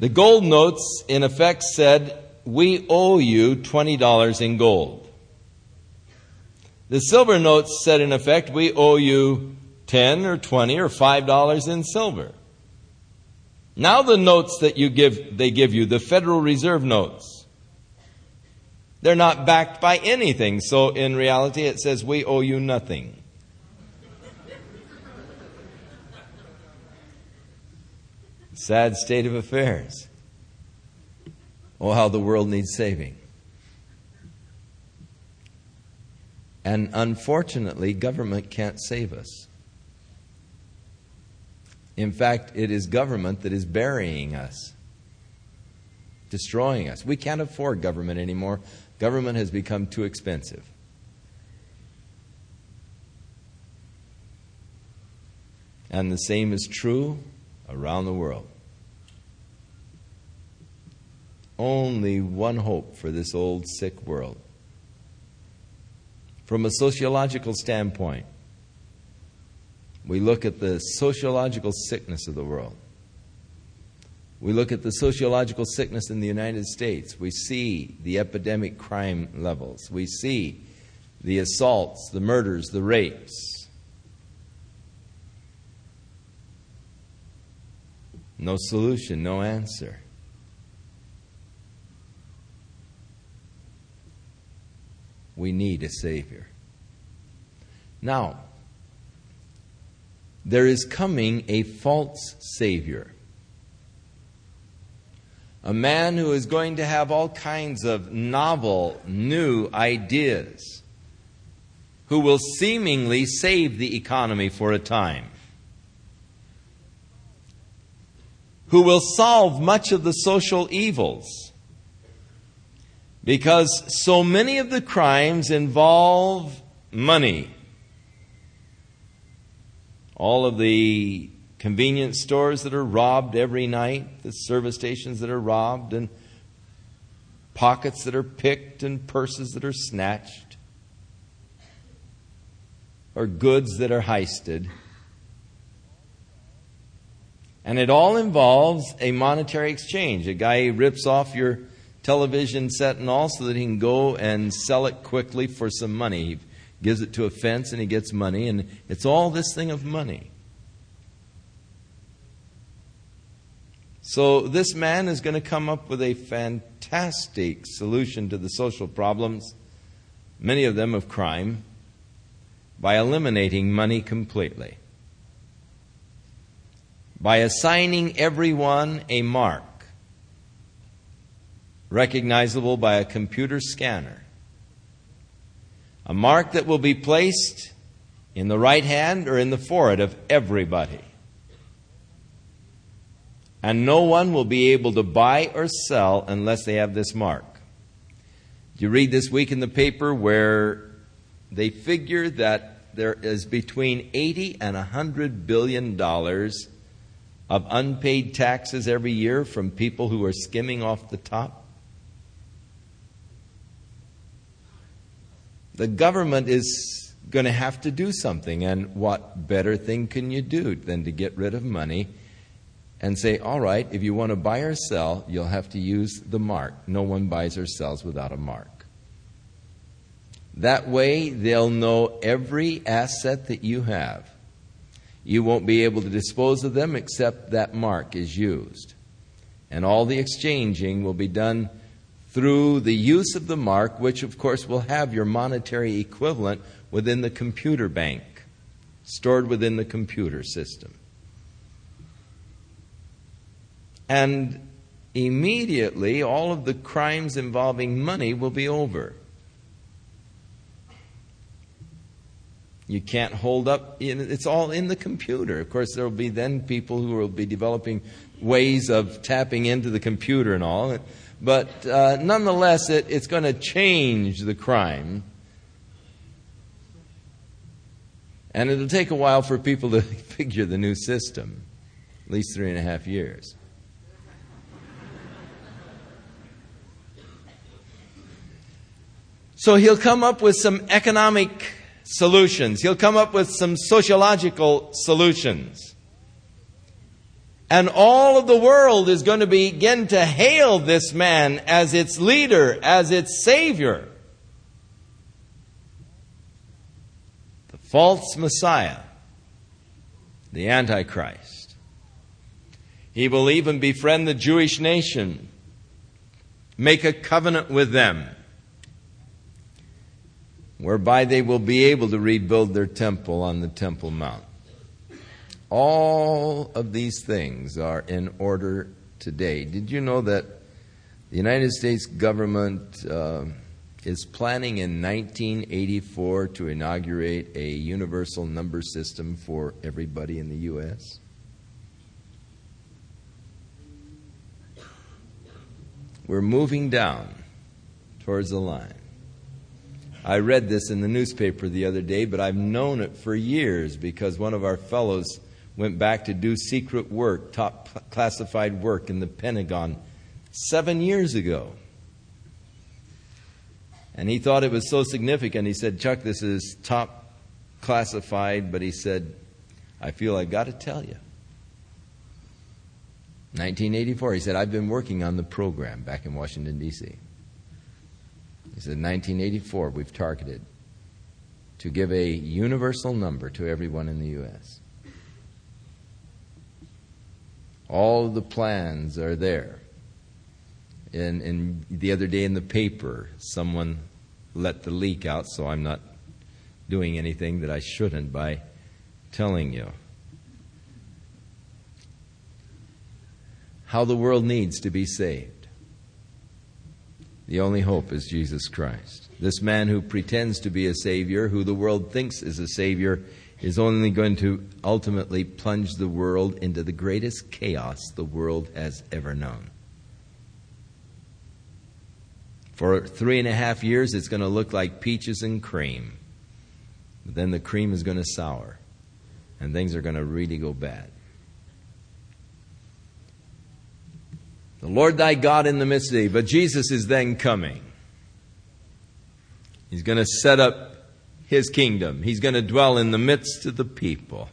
S1: The gold notes, in effect, said, We owe you $20 in gold. The silver notes said, in effect, We owe you 10 or 20 or $5 in silver. Now the notes that you give, they give you, the Federal Reserve notes, they're not backed by anything. So in reality, it says, We owe you nothing. Sad state of affairs. Oh, how the world needs saving. And unfortunately, government can't save us. In fact, it is government that is burying us, destroying us. We can't afford government anymore. Government has become too expensive. And the same is true around the world. Only one hope for this old sick world. From a sociological standpoint, we look at the sociological sickness of the world. We look at the sociological sickness in the United States. We see the epidemic crime levels. We see the assaults, the murders, the rapes. No solution, no answer. We need a Savior. Now, there is coming a false Savior. A man who is going to have all kinds of novel, new ideas, who will seemingly save the economy for a time. Who will solve much of the social evils. Because so many of the crimes involve money. All of the convenience stores that are robbed every night, the service stations that are robbed, and pockets that are picked, and purses that are snatched, or goods that are heisted. And it all involves a monetary exchange. A guy rips off your television set and all so that he can go and sell it quickly for some money. He gives it to a fence and he gets money, and it's all this thing of money. So, this man is going to come up with a fantastic solution to the social problems, many of them of crime, by eliminating money completely by assigning everyone a mark recognizable by a computer scanner. A mark that will be placed in the right hand or in the forehead of everybody. And no one will be able to buy or sell unless they have this mark. You read this week in the paper where they figure that there is between 80 and 100 billion dollars of unpaid taxes every year from people who are skimming off the top? The government is going to have to do something, and what better thing can you do than to get rid of money and say, all right, if you want to buy or sell, you'll have to use the mark. No one buys or sells without a mark. That way, they'll know every asset that you have. You won't be able to dispose of them except that mark is used. And all the exchanging will be done through the use of the mark, which of course will have your monetary equivalent within the computer bank, stored within the computer system. And immediately, all of the crimes involving money will be over. You can't hold up, it's all in the computer. Of course, there will be then people who will be developing ways of tapping into the computer and all. But uh, nonetheless, it, it's going to change the crime. And it'll take a while for people to <laughs> figure the new system, at least three and a half years. So he'll come up with some economic solutions. He'll come up with some sociological solutions. And all of the world is going to begin to hail this man as its leader, as its savior. The false Messiah, the Antichrist. He will even befriend the Jewish nation, make a covenant with them whereby they will be able to rebuild their temple on the Temple Mount. All of these things are in order today. Did you know that the United States government uh, is planning in 1984 to inaugurate a universal number system for everybody in the U.S.? We're moving down towards the line. I read this in the newspaper the other day, but I've known it for years because one of our fellows went back to do secret work, top classified work in the Pentagon seven years ago. And he thought it was so significant. He said, Chuck, this is top classified, but he said, I feel I've got to tell you. 1984, he said, I've been working on the program back in Washington, D.C. He said, 1984, we've targeted to give a universal number to everyone in the U.S. All the plans are there. And, and the other day in the paper, someone let the leak out, so I'm not doing anything that I shouldn't by telling you. How the world needs to be saved. The only hope is Jesus Christ. This man who pretends to be a Savior, who the world thinks is a Savior, is only going to ultimately plunge the world into the greatest chaos the world has ever known. For three and a half years, it's going to look like peaches and cream. But then the cream is going to sour, and things are going to really go bad. The Lord thy God in the midst of thee. But Jesus is then coming. He's going to set up his kingdom. He's going to dwell in the midst of the people.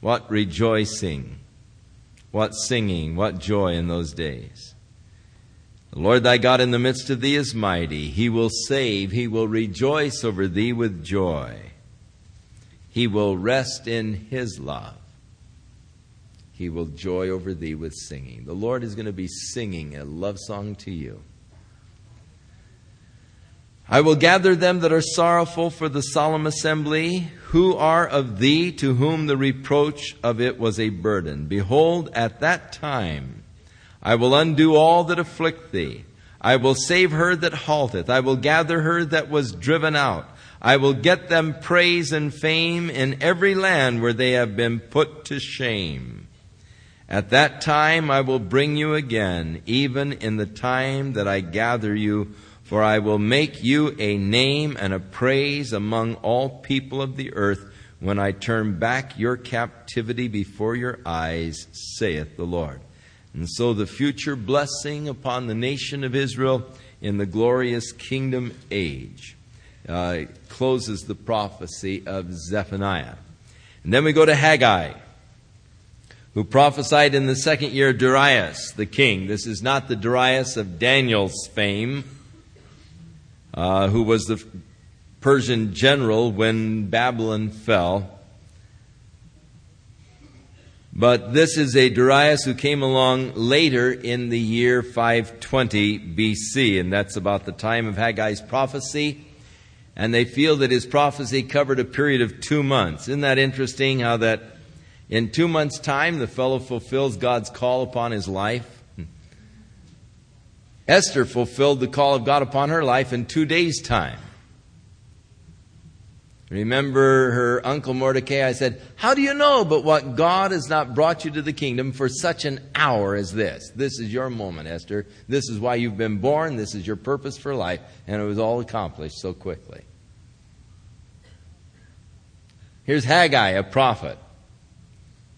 S1: What rejoicing, what singing, what joy in those days. The Lord thy God in the midst of thee is mighty. He will save. He will rejoice over thee with joy. He will rest in his love. He will joy over thee with singing. The Lord is going to be singing a love song to you. I will gather them that are sorrowful for the solemn assembly, who are of thee, to whom the reproach of it was a burden. Behold, at that time I will undo all that afflict thee. I will save her that halteth. I will gather her that was driven out. I will get them praise and fame in every land where they have been put to shame. At that time I will bring you again, even in the time that I gather you, for I will make you a name and a praise among all people of the earth when I turn back your captivity before your eyes, saith the Lord. And so the future blessing upon the nation of Israel in the glorious kingdom age uh, closes the prophecy of Zephaniah. And then we go to Haggai who prophesied in the second year Darius the king. This is not the Darius of Daniel's fame, uh, who was the Persian general when Babylon fell. But this is a Darius who came along later in the year 520 BC, and that's about the time of Haggai's prophecy. And they feel that his prophecy covered a period of two months. Isn't that interesting how that in two months' time the fellow fulfills God's call upon his life? Esther fulfilled the call of God upon her life in two days' time. Remember her uncle Mordecai? I said, How do you know but what God has not brought you to the kingdom for such an hour as this? This is your moment, Esther. This is why you've been born. This is your purpose for life. And it was all accomplished so quickly. Here's Haggai, a prophet,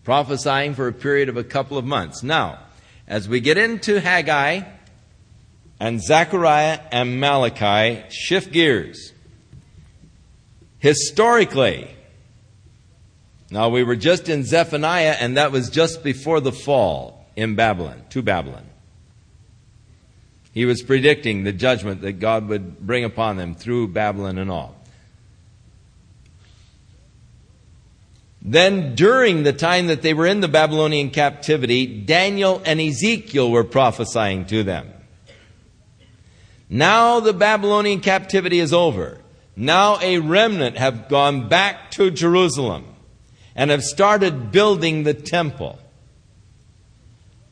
S1: prophesying for a period of a couple of months. Now, as we get into Haggai and Zechariah and Malachi, shift gears. Historically, now we were just in Zephaniah, and that was just before the fall in Babylon, to Babylon. He was predicting the judgment that God would bring upon them through Babylon and all. Then, during the time that they were in the Babylonian captivity, Daniel and Ezekiel were prophesying to them. Now the Babylonian captivity is over. Now a remnant have gone back to Jerusalem and have started building the temple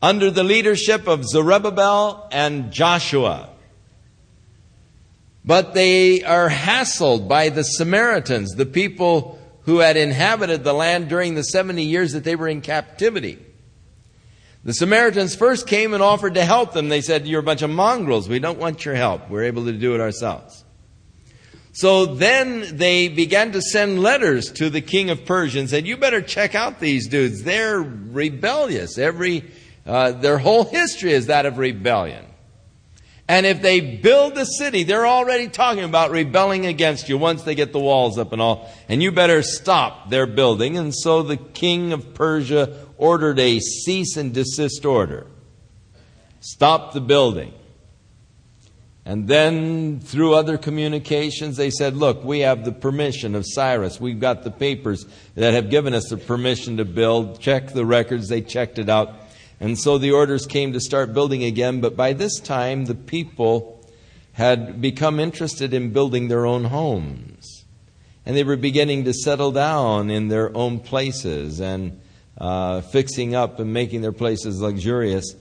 S1: under the leadership of Zerubbabel and Joshua. But they are hassled by the Samaritans, the people who had inhabited the land during the 70 years that they were in captivity. The Samaritans first came and offered to help them. They said, You're a bunch of mongrels. We don't want your help. We're able to do it ourselves. So then they began to send letters to the king of Persia and said, "You better check out these dudes. They're rebellious. Every uh, their whole history is that of rebellion. And if they build the city, they're already talking about rebelling against you once they get the walls up and all. And you better stop their building." And so the king of Persia ordered a cease and desist order. Stop the building. And then through other communications, they said, look, we have the permission of Cyrus. We've got the papers that have given us the permission to build. Check the records. They checked it out. And so the orders came to start building again. But by this time, the people had become interested in building their own homes. And they were beginning to settle down in their own places and uh, fixing up and making their places luxurious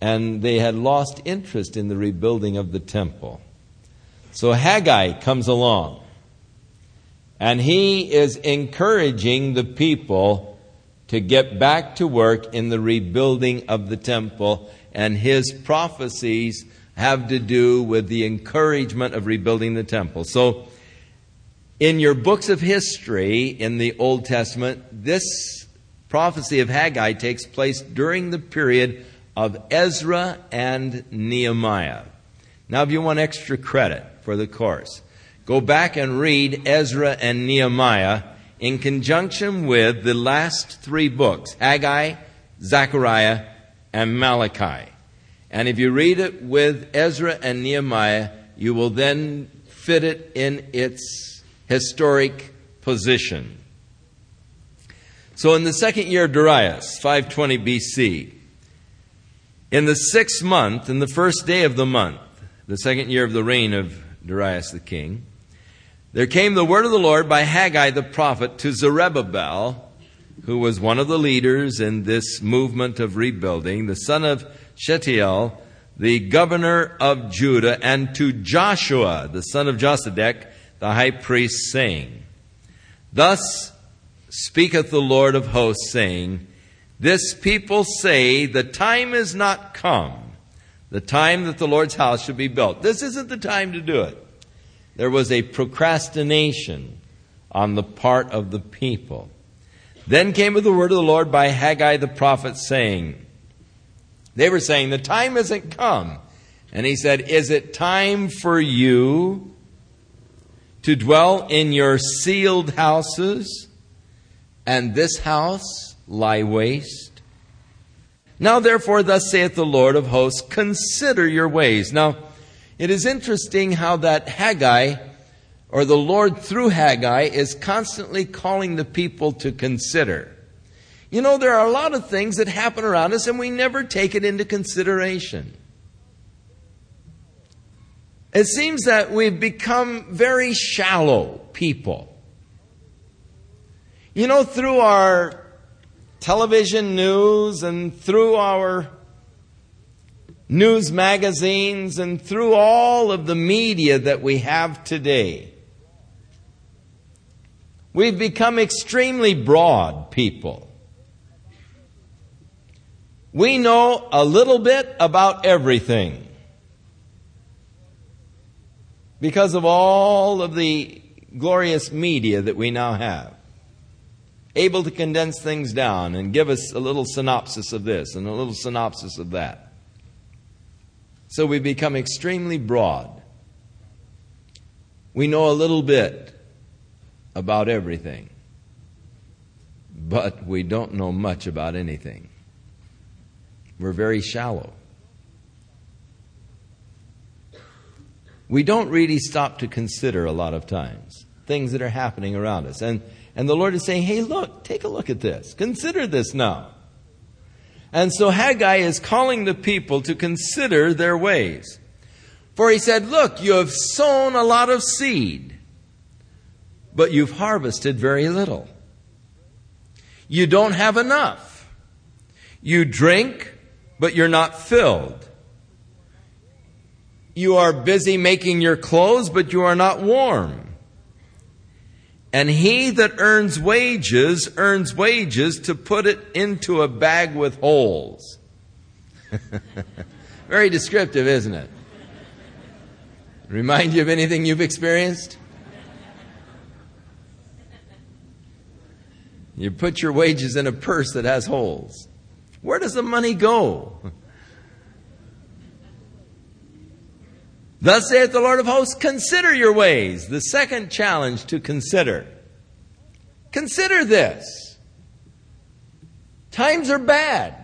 S1: and they had lost interest in the rebuilding of the temple. So Haggai comes along, and he is encouraging the people to get back to work in the rebuilding of the temple, and his prophecies have to do with the encouragement of rebuilding the temple. So, in your books of history in the Old Testament, this prophecy of Haggai takes place during the period of Ezra and Nehemiah. Now, if you want extra credit for the course, go back and read Ezra and Nehemiah in conjunction with the last three books Haggai, Zechariah, and Malachi. And if you read it with Ezra and Nehemiah, you will then fit it in its historic position. So, in the second year of Darius, 520 BC, in the sixth month, in the first day of the month, the second year of the reign of Darius the king, there came the word of the Lord by Haggai the prophet to Zerubbabel, who was one of the leaders in this movement of rebuilding, the son of Shealtiel, the governor of Judah, and to Joshua, the son of Josedech, the high priest, saying, Thus speaketh the Lord of hosts, saying, this people say the time is not come, the time that the Lord's house should be built. This isn't the time to do it. There was a procrastination on the part of the people. Then came the word of the Lord by Haggai the prophet, saying, They were saying, The time isn't come. And he said, Is it time for you to dwell in your sealed houses, and this house lie waste? Now therefore, thus saith the Lord of hosts, consider your ways. Now, it is interesting how that Haggai, or the Lord through Haggai, is constantly calling the people to consider. You know, there are a lot of things that happen around us and we never take it into consideration. It seems that we've become very shallow people. You know, through our television news and through our news magazines and through all of the media that we have today. We've become extremely broad people. We know a little bit about everything because of all of the glorious media that we now have able to condense things down and give us a little synopsis of this and a little synopsis of that. So we become extremely broad. We know a little bit about everything, but we don't know much about anything. We're very shallow. We don't really stop to consider a lot of times things that are happening around us. And and the Lord is saying, hey, look, take a look at this. Consider this now. And so Haggai is calling the people to consider their ways. For he said, Look, you have sown a lot of seed, but you've harvested very little. You don't have enough. You drink, but you're not filled. You are busy making your clothes, but you are not warm. And he that earns wages earns wages to put it into a bag with holes. <laughs> Very descriptive, isn't it? Remind you of anything you've experienced? You put your wages in a purse that has holes. Where does the money go? <laughs> Thus saith the Lord of hosts, consider your ways. The second challenge to consider. Consider this. Times are bad.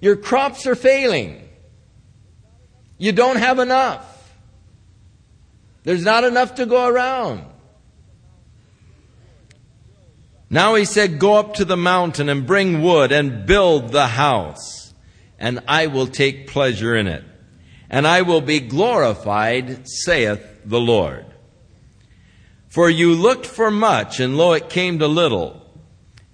S1: Your crops are failing. You don't have enough. There's not enough to go around. Now he said, Go up to the mountain and bring wood and build the house and I will take pleasure in it. And I will be glorified, saith the Lord. For you looked for much, and lo, it came to little.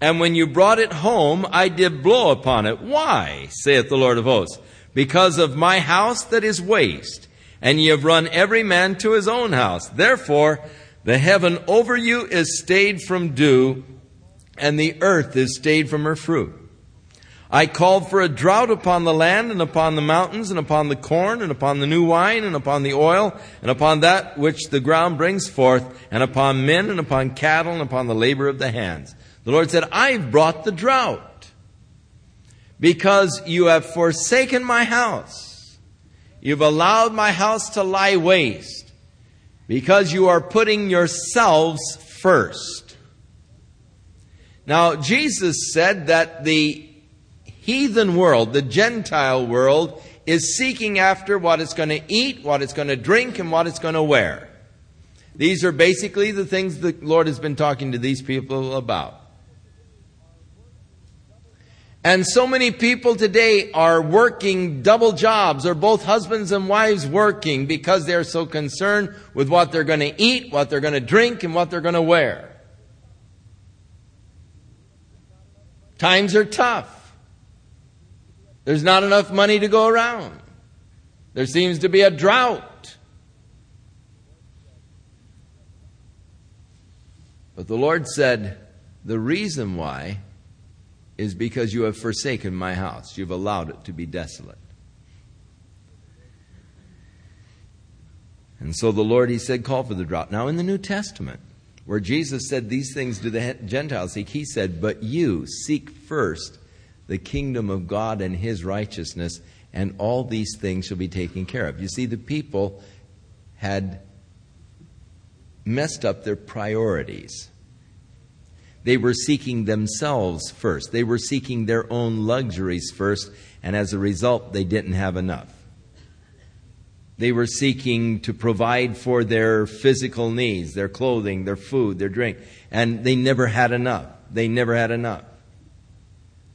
S1: And when you brought it home, I did blow upon it. Why, saith the Lord of hosts? Because of my house that is waste, and ye have run every man to his own house. Therefore, the heaven over you is stayed from dew, and the earth is stayed from her fruit. I called for a drought upon the land and upon the mountains and upon the corn and upon the new wine and upon the oil and upon that which the ground brings forth and upon men and upon cattle and upon the labor of the hands. The Lord said, I've brought the drought because you have forsaken my house. You've allowed my house to lie waste because you are putting yourselves first. Now, Jesus said that the heathen world, the Gentile world, is seeking after what it's going to eat, what it's going to drink, and what it's going to wear. These are basically the things the Lord has been talking to these people about. And so many people today are working double jobs, or both husbands and wives working because they're so concerned with what they're going to eat, what they're going to drink, and what they're going to wear. Times are tough. There's not enough money to go around. There seems to be a drought. But the Lord said, The reason why is because you have forsaken my house. You've allowed it to be desolate. And so the Lord, He said, call for the drought. Now, in the New Testament, where Jesus said these things to the Gentiles, seek, He said, But you seek first the kingdom of God and his righteousness, and all these things shall be taken care of. You see, the people had messed up their priorities. They were seeking themselves first. They were seeking their own luxuries first, and as a result, they didn't have enough. They were seeking to provide for their physical needs, their clothing, their food, their drink, and they never had enough. They never had enough.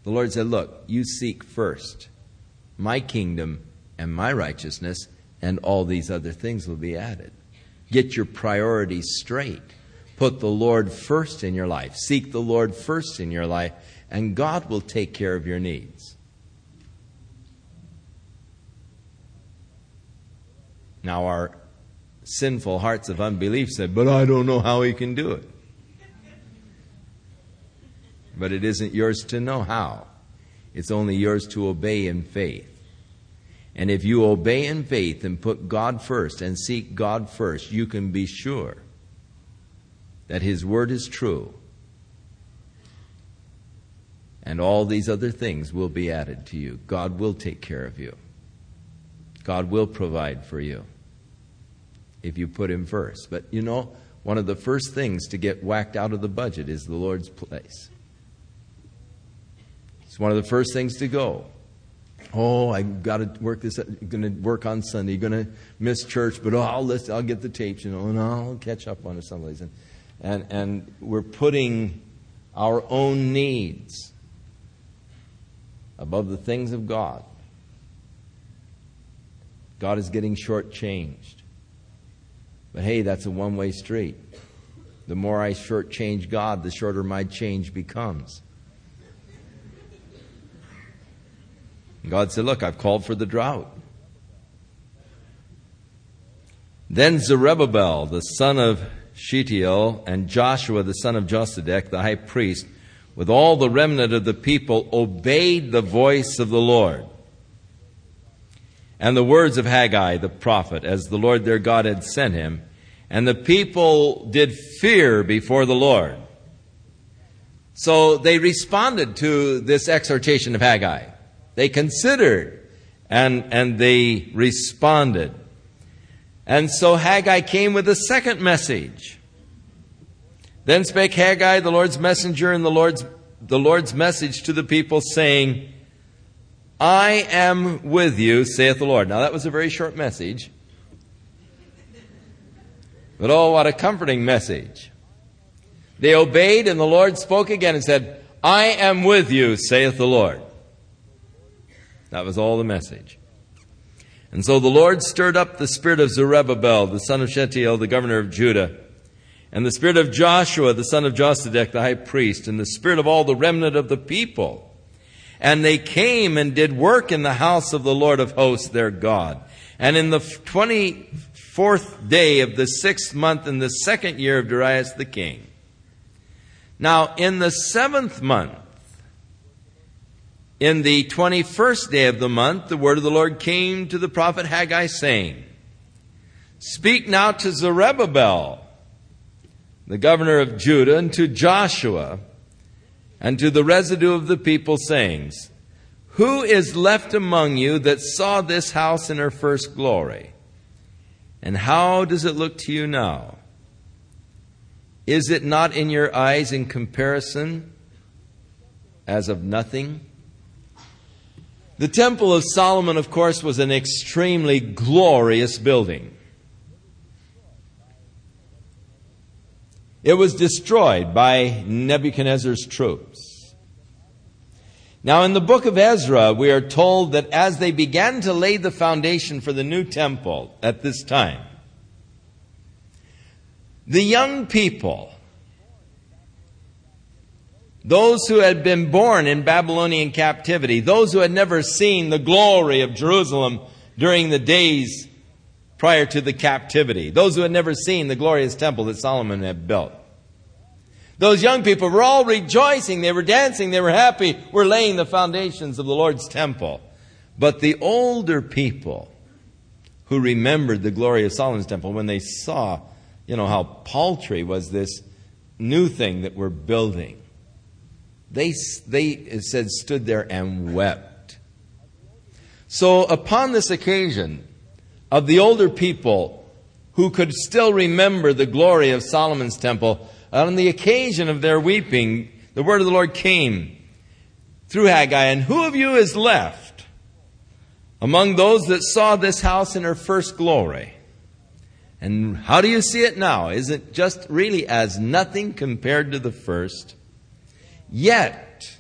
S1: The Lord said, Look, you seek first my kingdom and my righteousness, and all these other things will be added. Get your priorities straight. Put the Lord first in your life. Seek the Lord first in your life, and God will take care of your needs. Now, our sinful hearts of unbelief said, But I don't know how he can do it. But it isn't yours to know how, it's only yours to obey in faith. And if you obey in faith and put God first and seek God first, you can be sure that His Word is true. And all these other things will be added to you. God will take care of you. God will provide for you if you put Him first. But you know, one of the first things to get whacked out of the budget is the Lord's place. It's one of the first things to go. Oh, I got to work this. Going to work on Sunday. Going to miss church, but oh, I'll listen. I'll get the tapes, you know, and I'll catch up on it some of these. And, and and we're putting our own needs above the things of God. God is getting shortchanged. But hey, that's a one way street. The more I shortchange God, the shorter my change becomes. God said, Look, I've called for the drought. Then Zerubbabel, the son of Shealtiel, and Joshua, the son of Josedech, the high priest, with all the remnant of the people, obeyed the voice of the Lord and the words of Haggai the prophet, as the Lord their God had sent him. And the people did fear before the Lord. So they responded to this exhortation of Haggai. They considered and, and they responded. And so Haggai came with a second message. Then spake Haggai, the Lord's messenger, and the Lord's, the Lord's message to the people, saying, I am with you, saith the Lord. Now that was a very short message. But oh, what a comforting message. They obeyed, and the Lord spoke again and said, I am with you, saith the Lord. That was all the message. And so the Lord stirred up the spirit of Zerubbabel, the son of Shealtiel, the governor of Judah, and the spirit of Joshua, the son of Josedech, the high priest, and the spirit of all the remnant of the people. And they came and did work in the house of the Lord of hosts, their God. And in the 24th day of the sixth month in the second year of Darius the king. Now, in the seventh month, in the 21st day of the month, the word of the Lord came to the prophet Haggai, saying, Speak now to Zerubbabel, the governor of Judah, and to Joshua, and to the residue of the people, saying, Who is left among you that saw this house in her first glory? And how does it look to you now? Is it not in your eyes in comparison as of nothing? The Temple of Solomon, of course, was an extremely glorious building. It was destroyed by Nebuchadnezzar's troops. Now, in the book of Ezra, we are told that as they began to lay the foundation for the new temple at this time, the young people those who had been born in Babylonian captivity, those who had never seen the glory of Jerusalem during the days prior to the captivity, those who had never seen the glorious temple that Solomon had built. Those young people were all rejoicing, they were dancing, they were happy, we're laying the foundations of the Lord's temple. But the older people who remembered the glory of Solomon's temple, when they saw, you know, how paltry was this new thing that we're building, they, they, it said, stood there and wept. So upon this occasion of the older people who could still remember the glory of Solomon's temple, on the occasion of their weeping, the word of the Lord came through Haggai, and who of you is left among those that saw this house in her first glory? And how do you see it now? Is it just really as nothing compared to the first? Yet,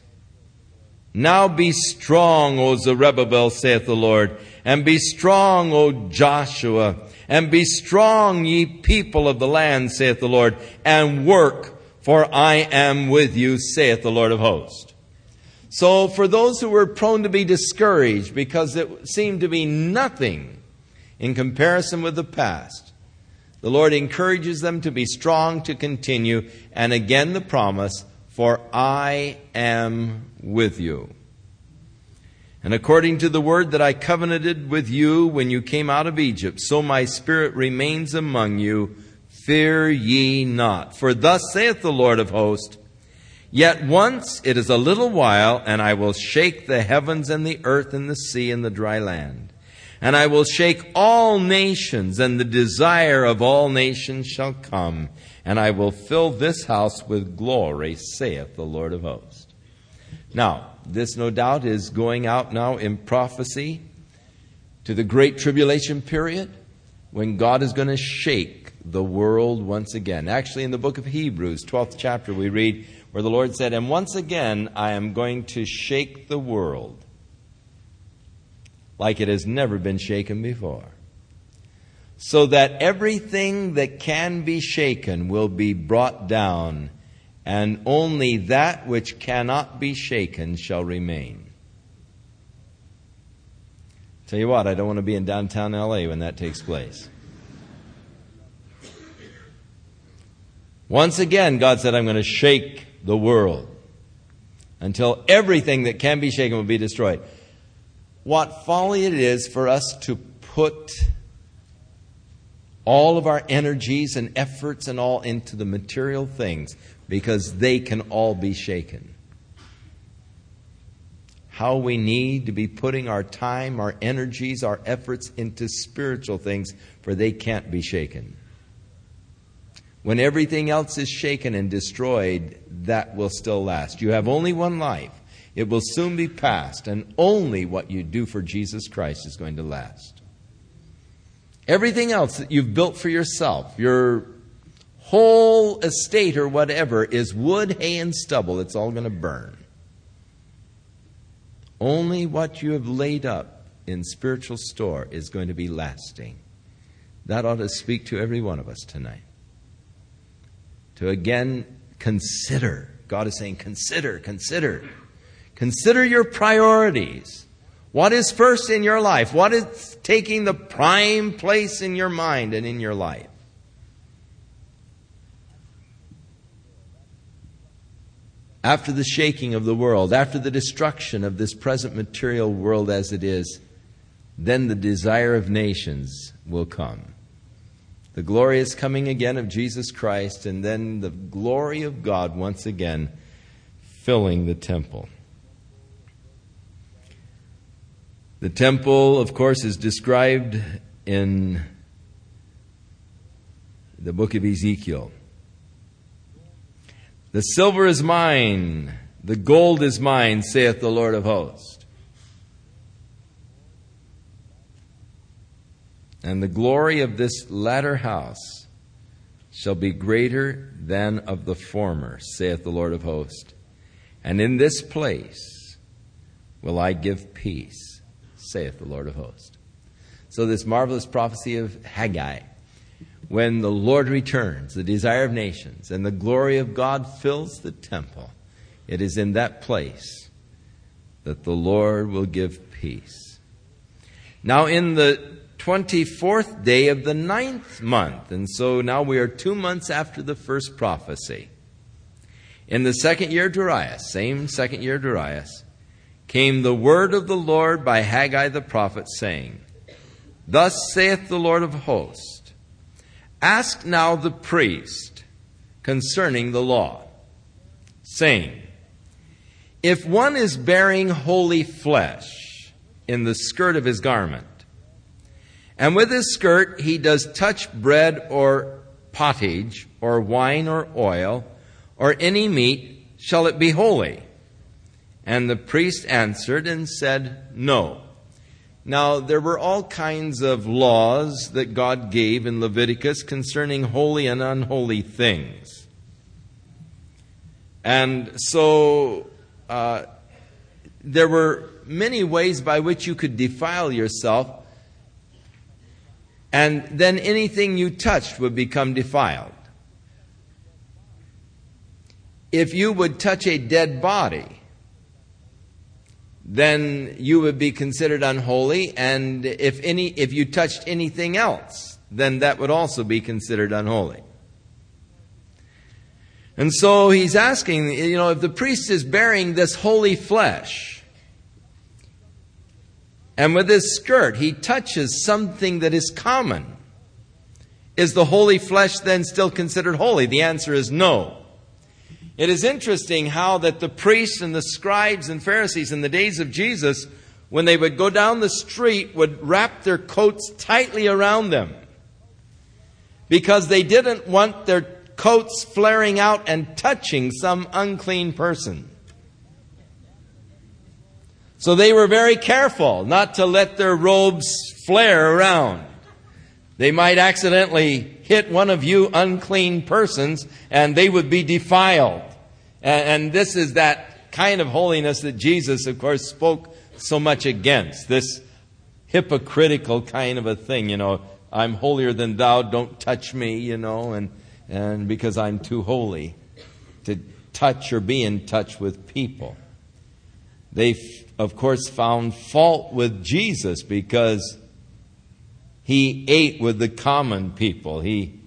S1: now be strong, O Zerubbabel, saith the Lord, and be strong, O Joshua, and be strong, ye people of the land, saith the Lord, and work, for I am with you, saith the Lord of hosts. So, for those who were prone to be discouraged because it seemed to be nothing in comparison with the past, the Lord encourages them to be strong to continue, and again the promise, for I am with you. And according to the word that I covenanted with you when you came out of Egypt, so my spirit remains among you. Fear ye not. For thus saith the Lord of hosts, Yet once it is a little while, and I will shake the heavens and the earth and the sea and the dry land. And I will shake all nations, and the desire of all nations shall come, and I will fill this house with glory, saith the Lord of hosts. Now, this no doubt is going out now in prophecy to the great tribulation period when God is going to shake the world once again. Actually, in the book of Hebrews, 12th chapter, we read where the Lord said, And once again I am going to shake the world like it has never been shaken before. So that everything that can be shaken will be brought down, and only that which cannot be shaken shall remain. Tell you what, I don't want to be in downtown LA when that takes place. Once again, God said, I'm going to shake the world until everything that can be shaken will be destroyed what folly it is for us to put all of our energies and efforts and all into the material things because they can all be shaken. How we need to be putting our time, our energies, our efforts into spiritual things, for they can't be shaken. When everything else is shaken and destroyed, that will still last. You have only one life. It will soon be past, and only what you do for Jesus Christ is going to last. Everything else that you've built for yourself, your whole estate or whatever, is wood, hay, and stubble. It's all going to burn. Only what you have laid up in spiritual store is going to be lasting. That ought to speak to every one of us tonight. To again consider. God is saying, consider, consider. Consider your priorities. What is first in your life? What is taking the prime place in your mind and in your life? After the shaking of the world, after the destruction of this present material world as it is, then the desire of nations will come. The glorious coming again of Jesus Christ, and then the glory of God once again filling the temple. The temple, of course, is described in the book of Ezekiel. The silver is mine, the gold is mine, saith the Lord of hosts. And the glory of this latter house shall be greater than of the former, saith the Lord of hosts. And in this place will I give peace saith the Lord of hosts. So, this marvelous prophecy of Haggai, when the Lord returns, the desire of nations, and the glory of God fills the temple, it is in that place that the Lord will give peace. Now, in the 24th day of the ninth month, and so now we are two months after the first prophecy. In the second year of Darius, same second year of Darius, came the word of the Lord by Haggai the prophet, saying, Thus saith the Lord of hosts, Ask now the priest concerning the law, saying, If one is bearing holy flesh in the skirt of his garment, And with his skirt he does touch bread or pottage, or wine or oil, or any meat, shall it be holy? And the priest answered and said, No. Now, there were all kinds of laws that God gave in Leviticus concerning holy and unholy things. And so, uh, there were many ways by which you could defile yourself, and then anything you touched would become defiled. If you would touch a dead body, then you would be considered unholy. And if any, if you touched anything else, then that would also be considered unholy. And so he's asking, you know, if the priest is bearing this holy flesh, and with his skirt he touches something that is common, is the holy flesh then still considered holy? The answer is no. It is interesting how that the priests and the scribes and Pharisees in the days of Jesus, when they would go down the street, would wrap their coats tightly around them because they didn't want their coats flaring out and touching some unclean person. So they were very careful not to let their robes flare around. They might accidentally hit one of you unclean persons and they would be defiled. And, this is that kind of holiness that Jesus, of course, spoke so much against. This hypocritical kind of a thing, you know. I'm holier than thou, don't touch me, you know, and, and because I'm too holy to touch or be in touch with people. They, of course, found fault with Jesus because he ate with the common people. He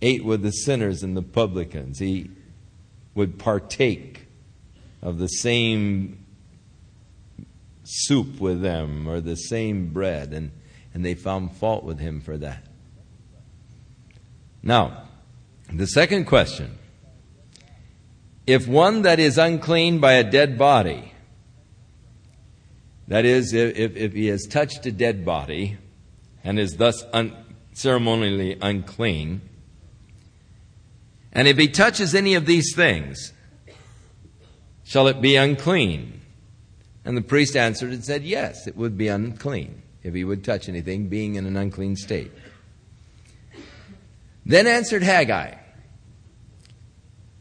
S1: ate with the sinners and the publicans. He would partake of the same soup with them or the same bread, and, and they found fault with him for that. Now, the second question if one that is unclean by a dead body, that is, if, if he has touched a dead body, and is thus un- ceremonially unclean. And if he touches any of these things, shall it be unclean? And the priest answered and said, Yes, it would be unclean if he would touch anything, being in an unclean state. Then answered Haggai,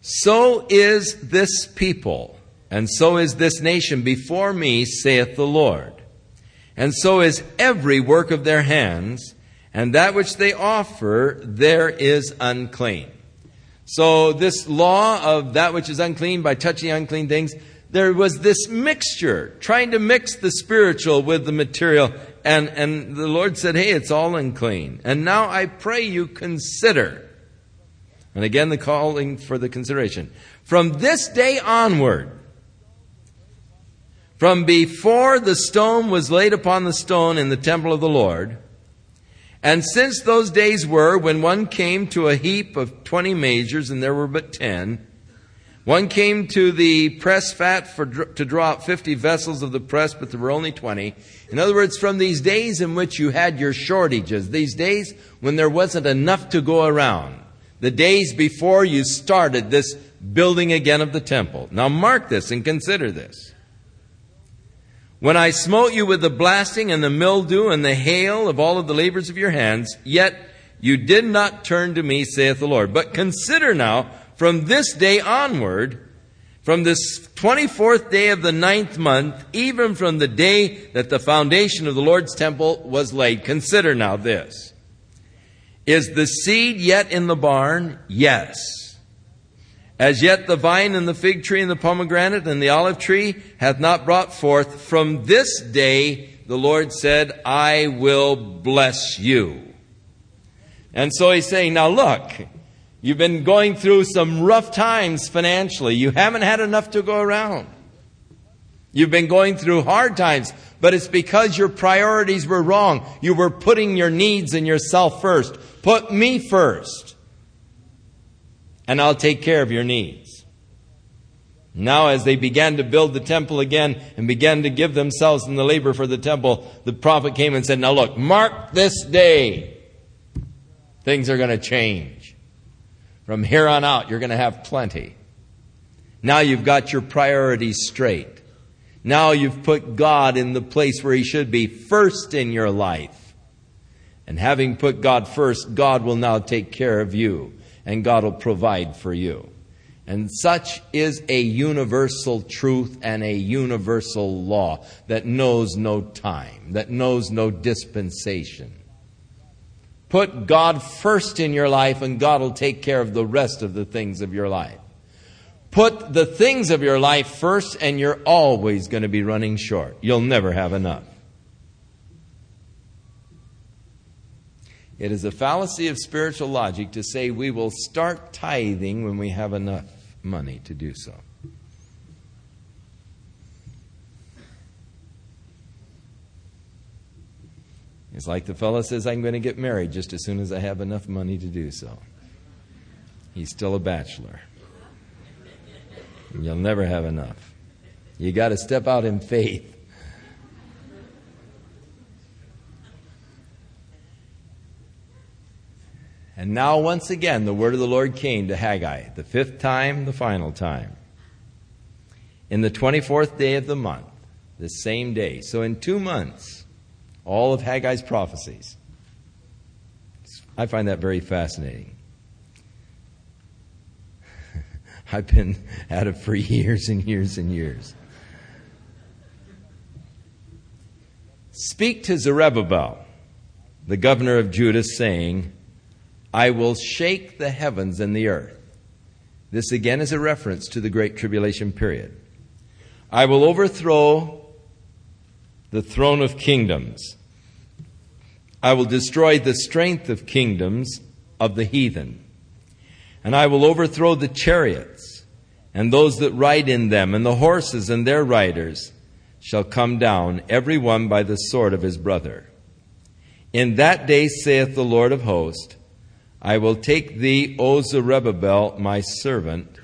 S1: So is this people, and so is this nation before me, saith the Lord and so is every work of their hands, and that which they offer there is unclean. So this law of that which is unclean by touching unclean things, there was this mixture, trying to mix the spiritual with the material, and, and the Lord said, hey, it's all unclean. And now I pray you consider. And again, the calling for the consideration. From this day onward, from before the stone was laid upon the stone in the temple of the Lord, and since those days were when one came to a heap of twenty measures, and there were but ten, one came to the press fat for, to draw out fifty vessels of the press, but there were only twenty. In other words, from these days in which you had your shortages, these days when there wasn't enough to go around, the days before you started this building again of the temple. Now mark this and consider this. When I smote you with the blasting and the mildew and the hail of all of the labors of your hands, yet you did not turn to me, saith the Lord. But consider now, from this day onward, from this 24th day of the ninth month, even from the day that the foundation of the Lord's temple was laid, consider now this. Is the seed yet in the barn? Yes. As yet the vine and the fig tree and the pomegranate and the olive tree hath not brought forth. From this day the Lord said, I will bless you. And so he's saying, now look, you've been going through some rough times financially. You haven't had enough to go around. You've been going through hard times, but it's because your priorities were wrong. You were putting your needs and yourself first. Put me first and I'll take care of your needs. Now, as they began to build the temple again and began to give themselves in the labor for the temple, the prophet came and said, Now look, mark this day. Things are going to change. From here on out, you're going to have plenty. Now you've got your priorities straight. Now you've put God in the place where He should be first in your life. And having put God first, God will now take care of you and God will provide for you. And such is a universal truth and a universal law that knows no time, that knows no dispensation. Put God first in your life, and God will take care of the rest of the things of your life. Put the things of your life first, and you're always going to be running short. You'll never have enough. It is a fallacy of spiritual logic to say we will start tithing when we have enough money to do so. It's like the fellow says, I'm going to get married just as soon as I have enough money to do so. He's still a bachelor. You'll never have enough. You got to step out in faith. And now, once again, the word of the Lord came to Haggai, the fifth time, the final time. In the 24th day of the month, the same day. So, in two months, all of Haggai's prophecies. I find that very fascinating. <laughs> I've been at it for years and years and years. Speak to Zerubbabel, the governor of Judah, saying, I will shake the heavens and the earth. This again is a reference to the Great Tribulation period. I will overthrow the throne of kingdoms. I will destroy the strength of kingdoms of the heathen. And I will overthrow the chariots and those that ride in them, and the horses and their riders shall come down, every one by the sword of his brother. In that day, saith the Lord of hosts, I will take thee, O Zerubbabel, my servant,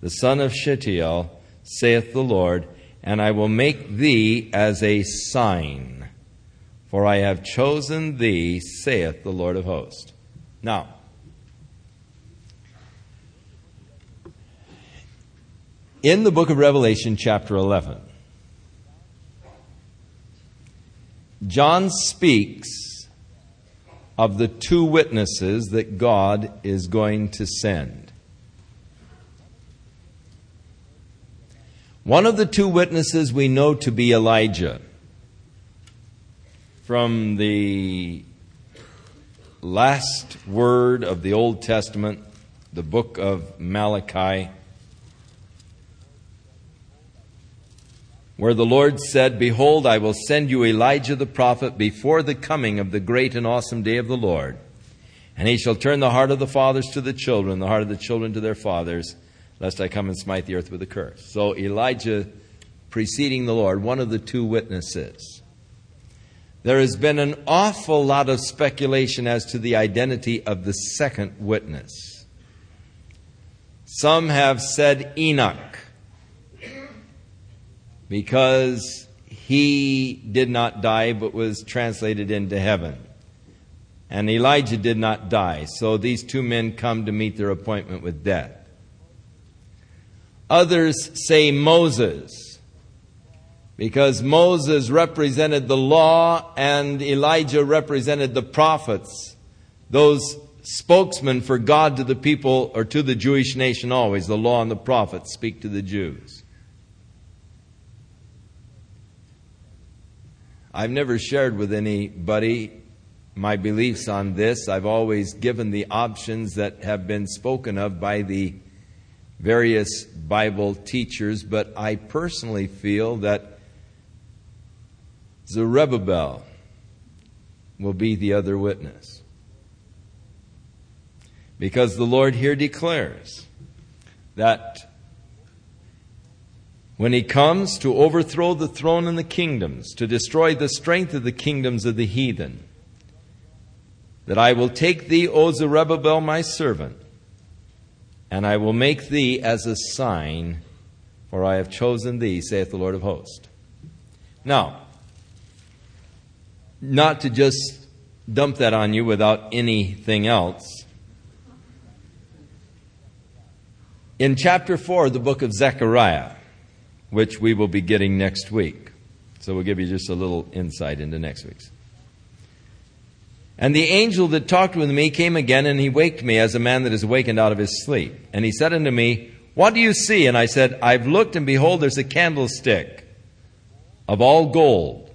S1: the son of Shealtiel, saith the Lord, and I will make thee as a sign. For I have chosen thee, saith the Lord of hosts. Now, in the book of Revelation, chapter 11, John speaks of the two witnesses that God is going to send. One of the two witnesses we know to be Elijah. From the last word of the Old Testament, the book of Malachi, where the Lord said, Behold, I will send you Elijah the prophet before the coming of the great and awesome day of the Lord. And he shall turn the heart of the fathers to the children, the heart of the children to their fathers, lest I come and smite the earth with a curse. So Elijah preceding the Lord, one of the two witnesses. There has been an awful lot of speculation as to the identity of the second witness. Some have said Enoch because he did not die but was translated into heaven. And Elijah did not die. So these two men come to meet their appointment with death. Others say Moses, because Moses represented the law and Elijah represented the prophets, those spokesmen for God to the people or to the Jewish nation always. The law and the prophets speak to the Jews. I've never shared with anybody my beliefs on this. I've always given the options that have been spoken of by the various Bible teachers, but I personally feel that Zerubbabel will be the other witness. Because the Lord here declares that when he comes to overthrow the throne and the kingdoms, to destroy the strength of the kingdoms of the heathen, that I will take thee, O Zerubbabel, my servant, and I will make thee as a sign for I have chosen thee, saith the Lord of hosts. Now, not to just dump that on you without anything else. In chapter 4 of the book of Zechariah, which we will be getting next week, so we'll give you just a little insight into next week's. And the angel that talked with me came again, and he waked me as a man that is awakened out of his sleep. And he said unto me, What do you see? And I said, I've looked, and behold, there's a candlestick of all gold,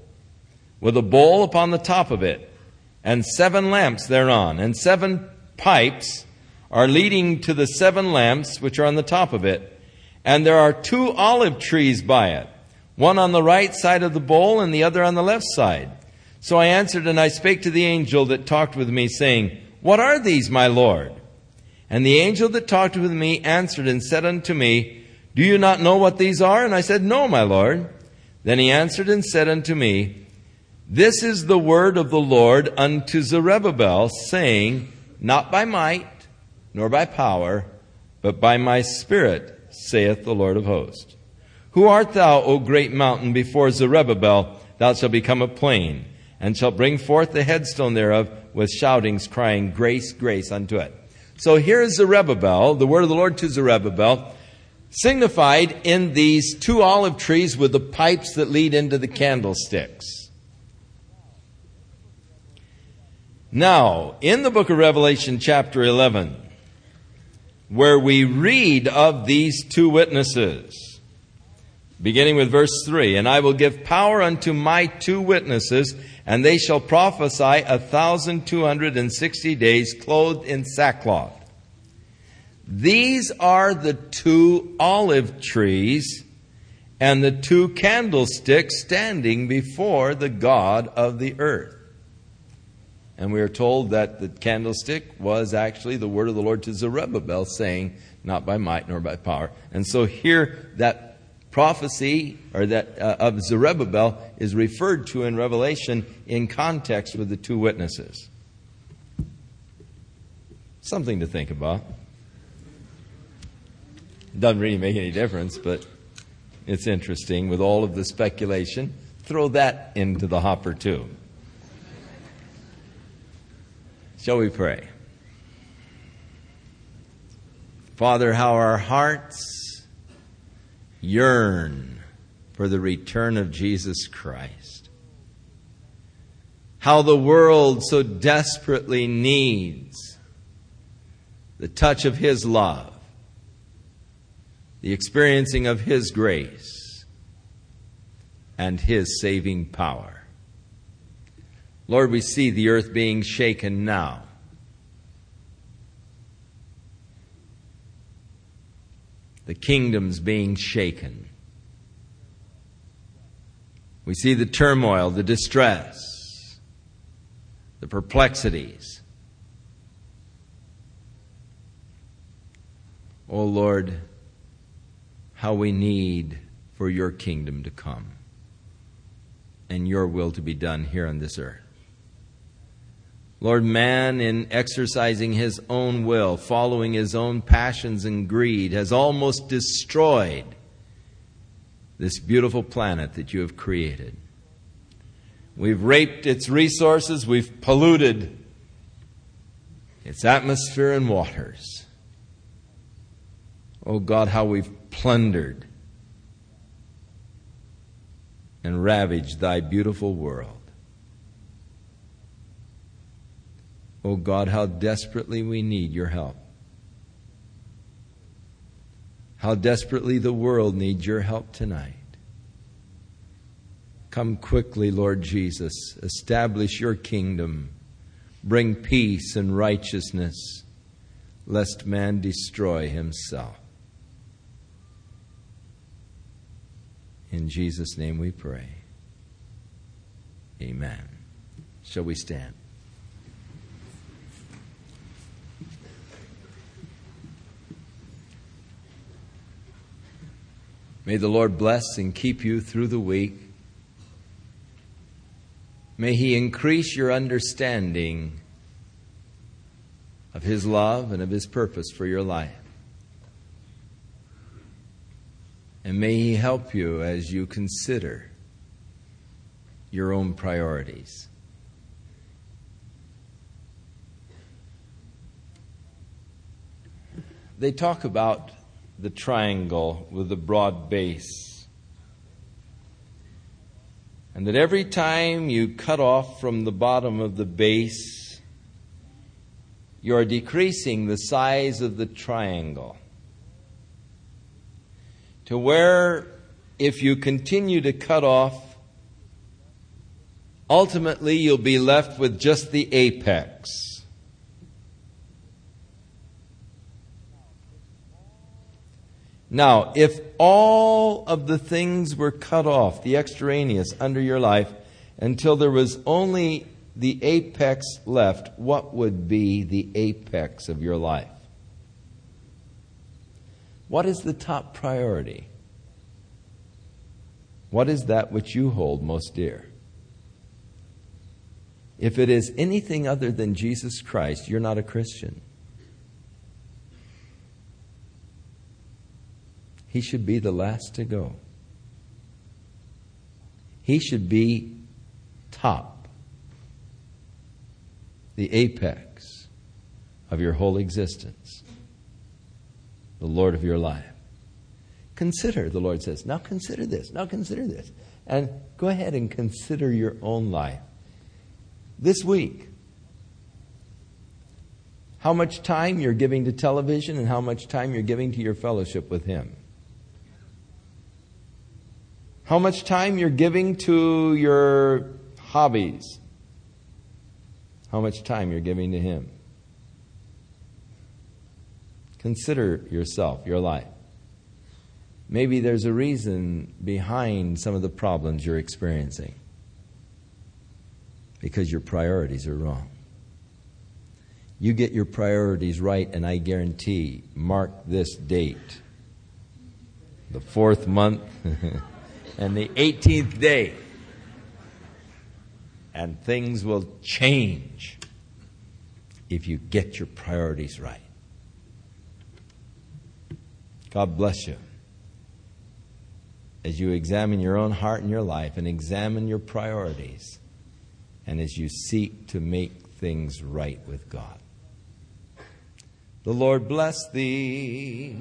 S1: with a bowl upon the top of it, and seven lamps thereon, and seven pipes are leading to the seven lamps which are on the top of it. And there are two olive trees by it, one on the right side of the bowl, and the other on the left side. So I answered and I spake to the angel that talked with me, saying, What are these, my Lord? And the angel that talked with me answered and said unto me, Do you not know what these are? And I said, No, my Lord. Then he answered and said unto me, This is the word of the Lord unto Zerubbabel, saying, Not by might, nor by power, but by my spirit, saith the Lord of hosts. Who art thou, O great mountain, before Zerubbabel? Thou shalt become a plain and shalt bring forth the headstone thereof with shoutings, crying, Grace, grace unto it. So here is Zerubbabel, the word of the Lord to Zerubbabel, signified in these two olive trees with the pipes that lead into the candlesticks. Now, in the book of Revelation, chapter 11, where we read of these two witnesses, beginning with verse 3 And I will give power unto my two witnesses and they shall prophesy a thousand two hundred and sixty days clothed in sackcloth. These are the two olive trees and the two candlesticks standing before the God of the earth. And we are told that the candlestick was actually the word of the Lord to Zerubbabel, saying, Not by might nor by power. And so here, that prophecy or that uh, of Zerubbabel is referred to in Revelation in context with the two witnesses. Something to think about. Doesn't really make any difference, but it's interesting with all of the speculation. Throw that into the hopper too. Shall we pray? Father, how our hearts yearn for the return of Jesus Christ. How the world so desperately needs the touch of His love, the experiencing of His grace, and His saving power. Lord, we see the earth being shaken now. the kingdoms being shaken. We see the turmoil, the distress, the perplexities. Oh Lord, how we need for your kingdom to come and your will to be done here on this earth. Lord, man, in exercising his own will, following his own passions and greed, has almost destroyed this beautiful planet that you have created. We've raped its resources, we've polluted its atmosphere and waters. Oh God, how we've plundered and ravaged thy beautiful world. Oh God, how desperately we need your help. How desperately the world needs your help tonight. Come quickly, Lord Jesus. Establish your kingdom. Bring peace and righteousness, lest man destroy himself. In Jesus' name we pray. Amen. Shall we stand? May the Lord bless and keep you through the week. May He increase your understanding of His love and of His purpose for your life. And may He help you as you consider your own priorities. They talk about the triangle with the broad base. And that every time you cut off from the bottom of the base, you are decreasing the size of the triangle. To where, if you continue to cut off, ultimately you'll be left with just the apex. Now, if all of the things were cut off, the extraneous, under your life, until there was only the apex left, what would be the apex of your life? What is the top priority? What is that which you hold most dear? If it is anything other than Jesus Christ, you're not a Christian. He should be the last to go. He should be top, the apex of your whole existence, the Lord of your life. Consider, the Lord says, now consider this, now consider this. And go ahead and consider your own life. This week, how much time you're giving to television and how much time you're giving to your fellowship with Him how much time you're giving to your hobbies, how much time you're giving to Him. Consider yourself, your life. Maybe there's a reason behind some of the problems you're experiencing because your priorities are wrong. You get your priorities right, and I guarantee, mark this date, the fourth month. <laughs> and the 18th day. And things will change if you get your priorities right. God bless you. As you examine your own heart and your life and examine your priorities, and as you seek to make things right with God. The Lord bless thee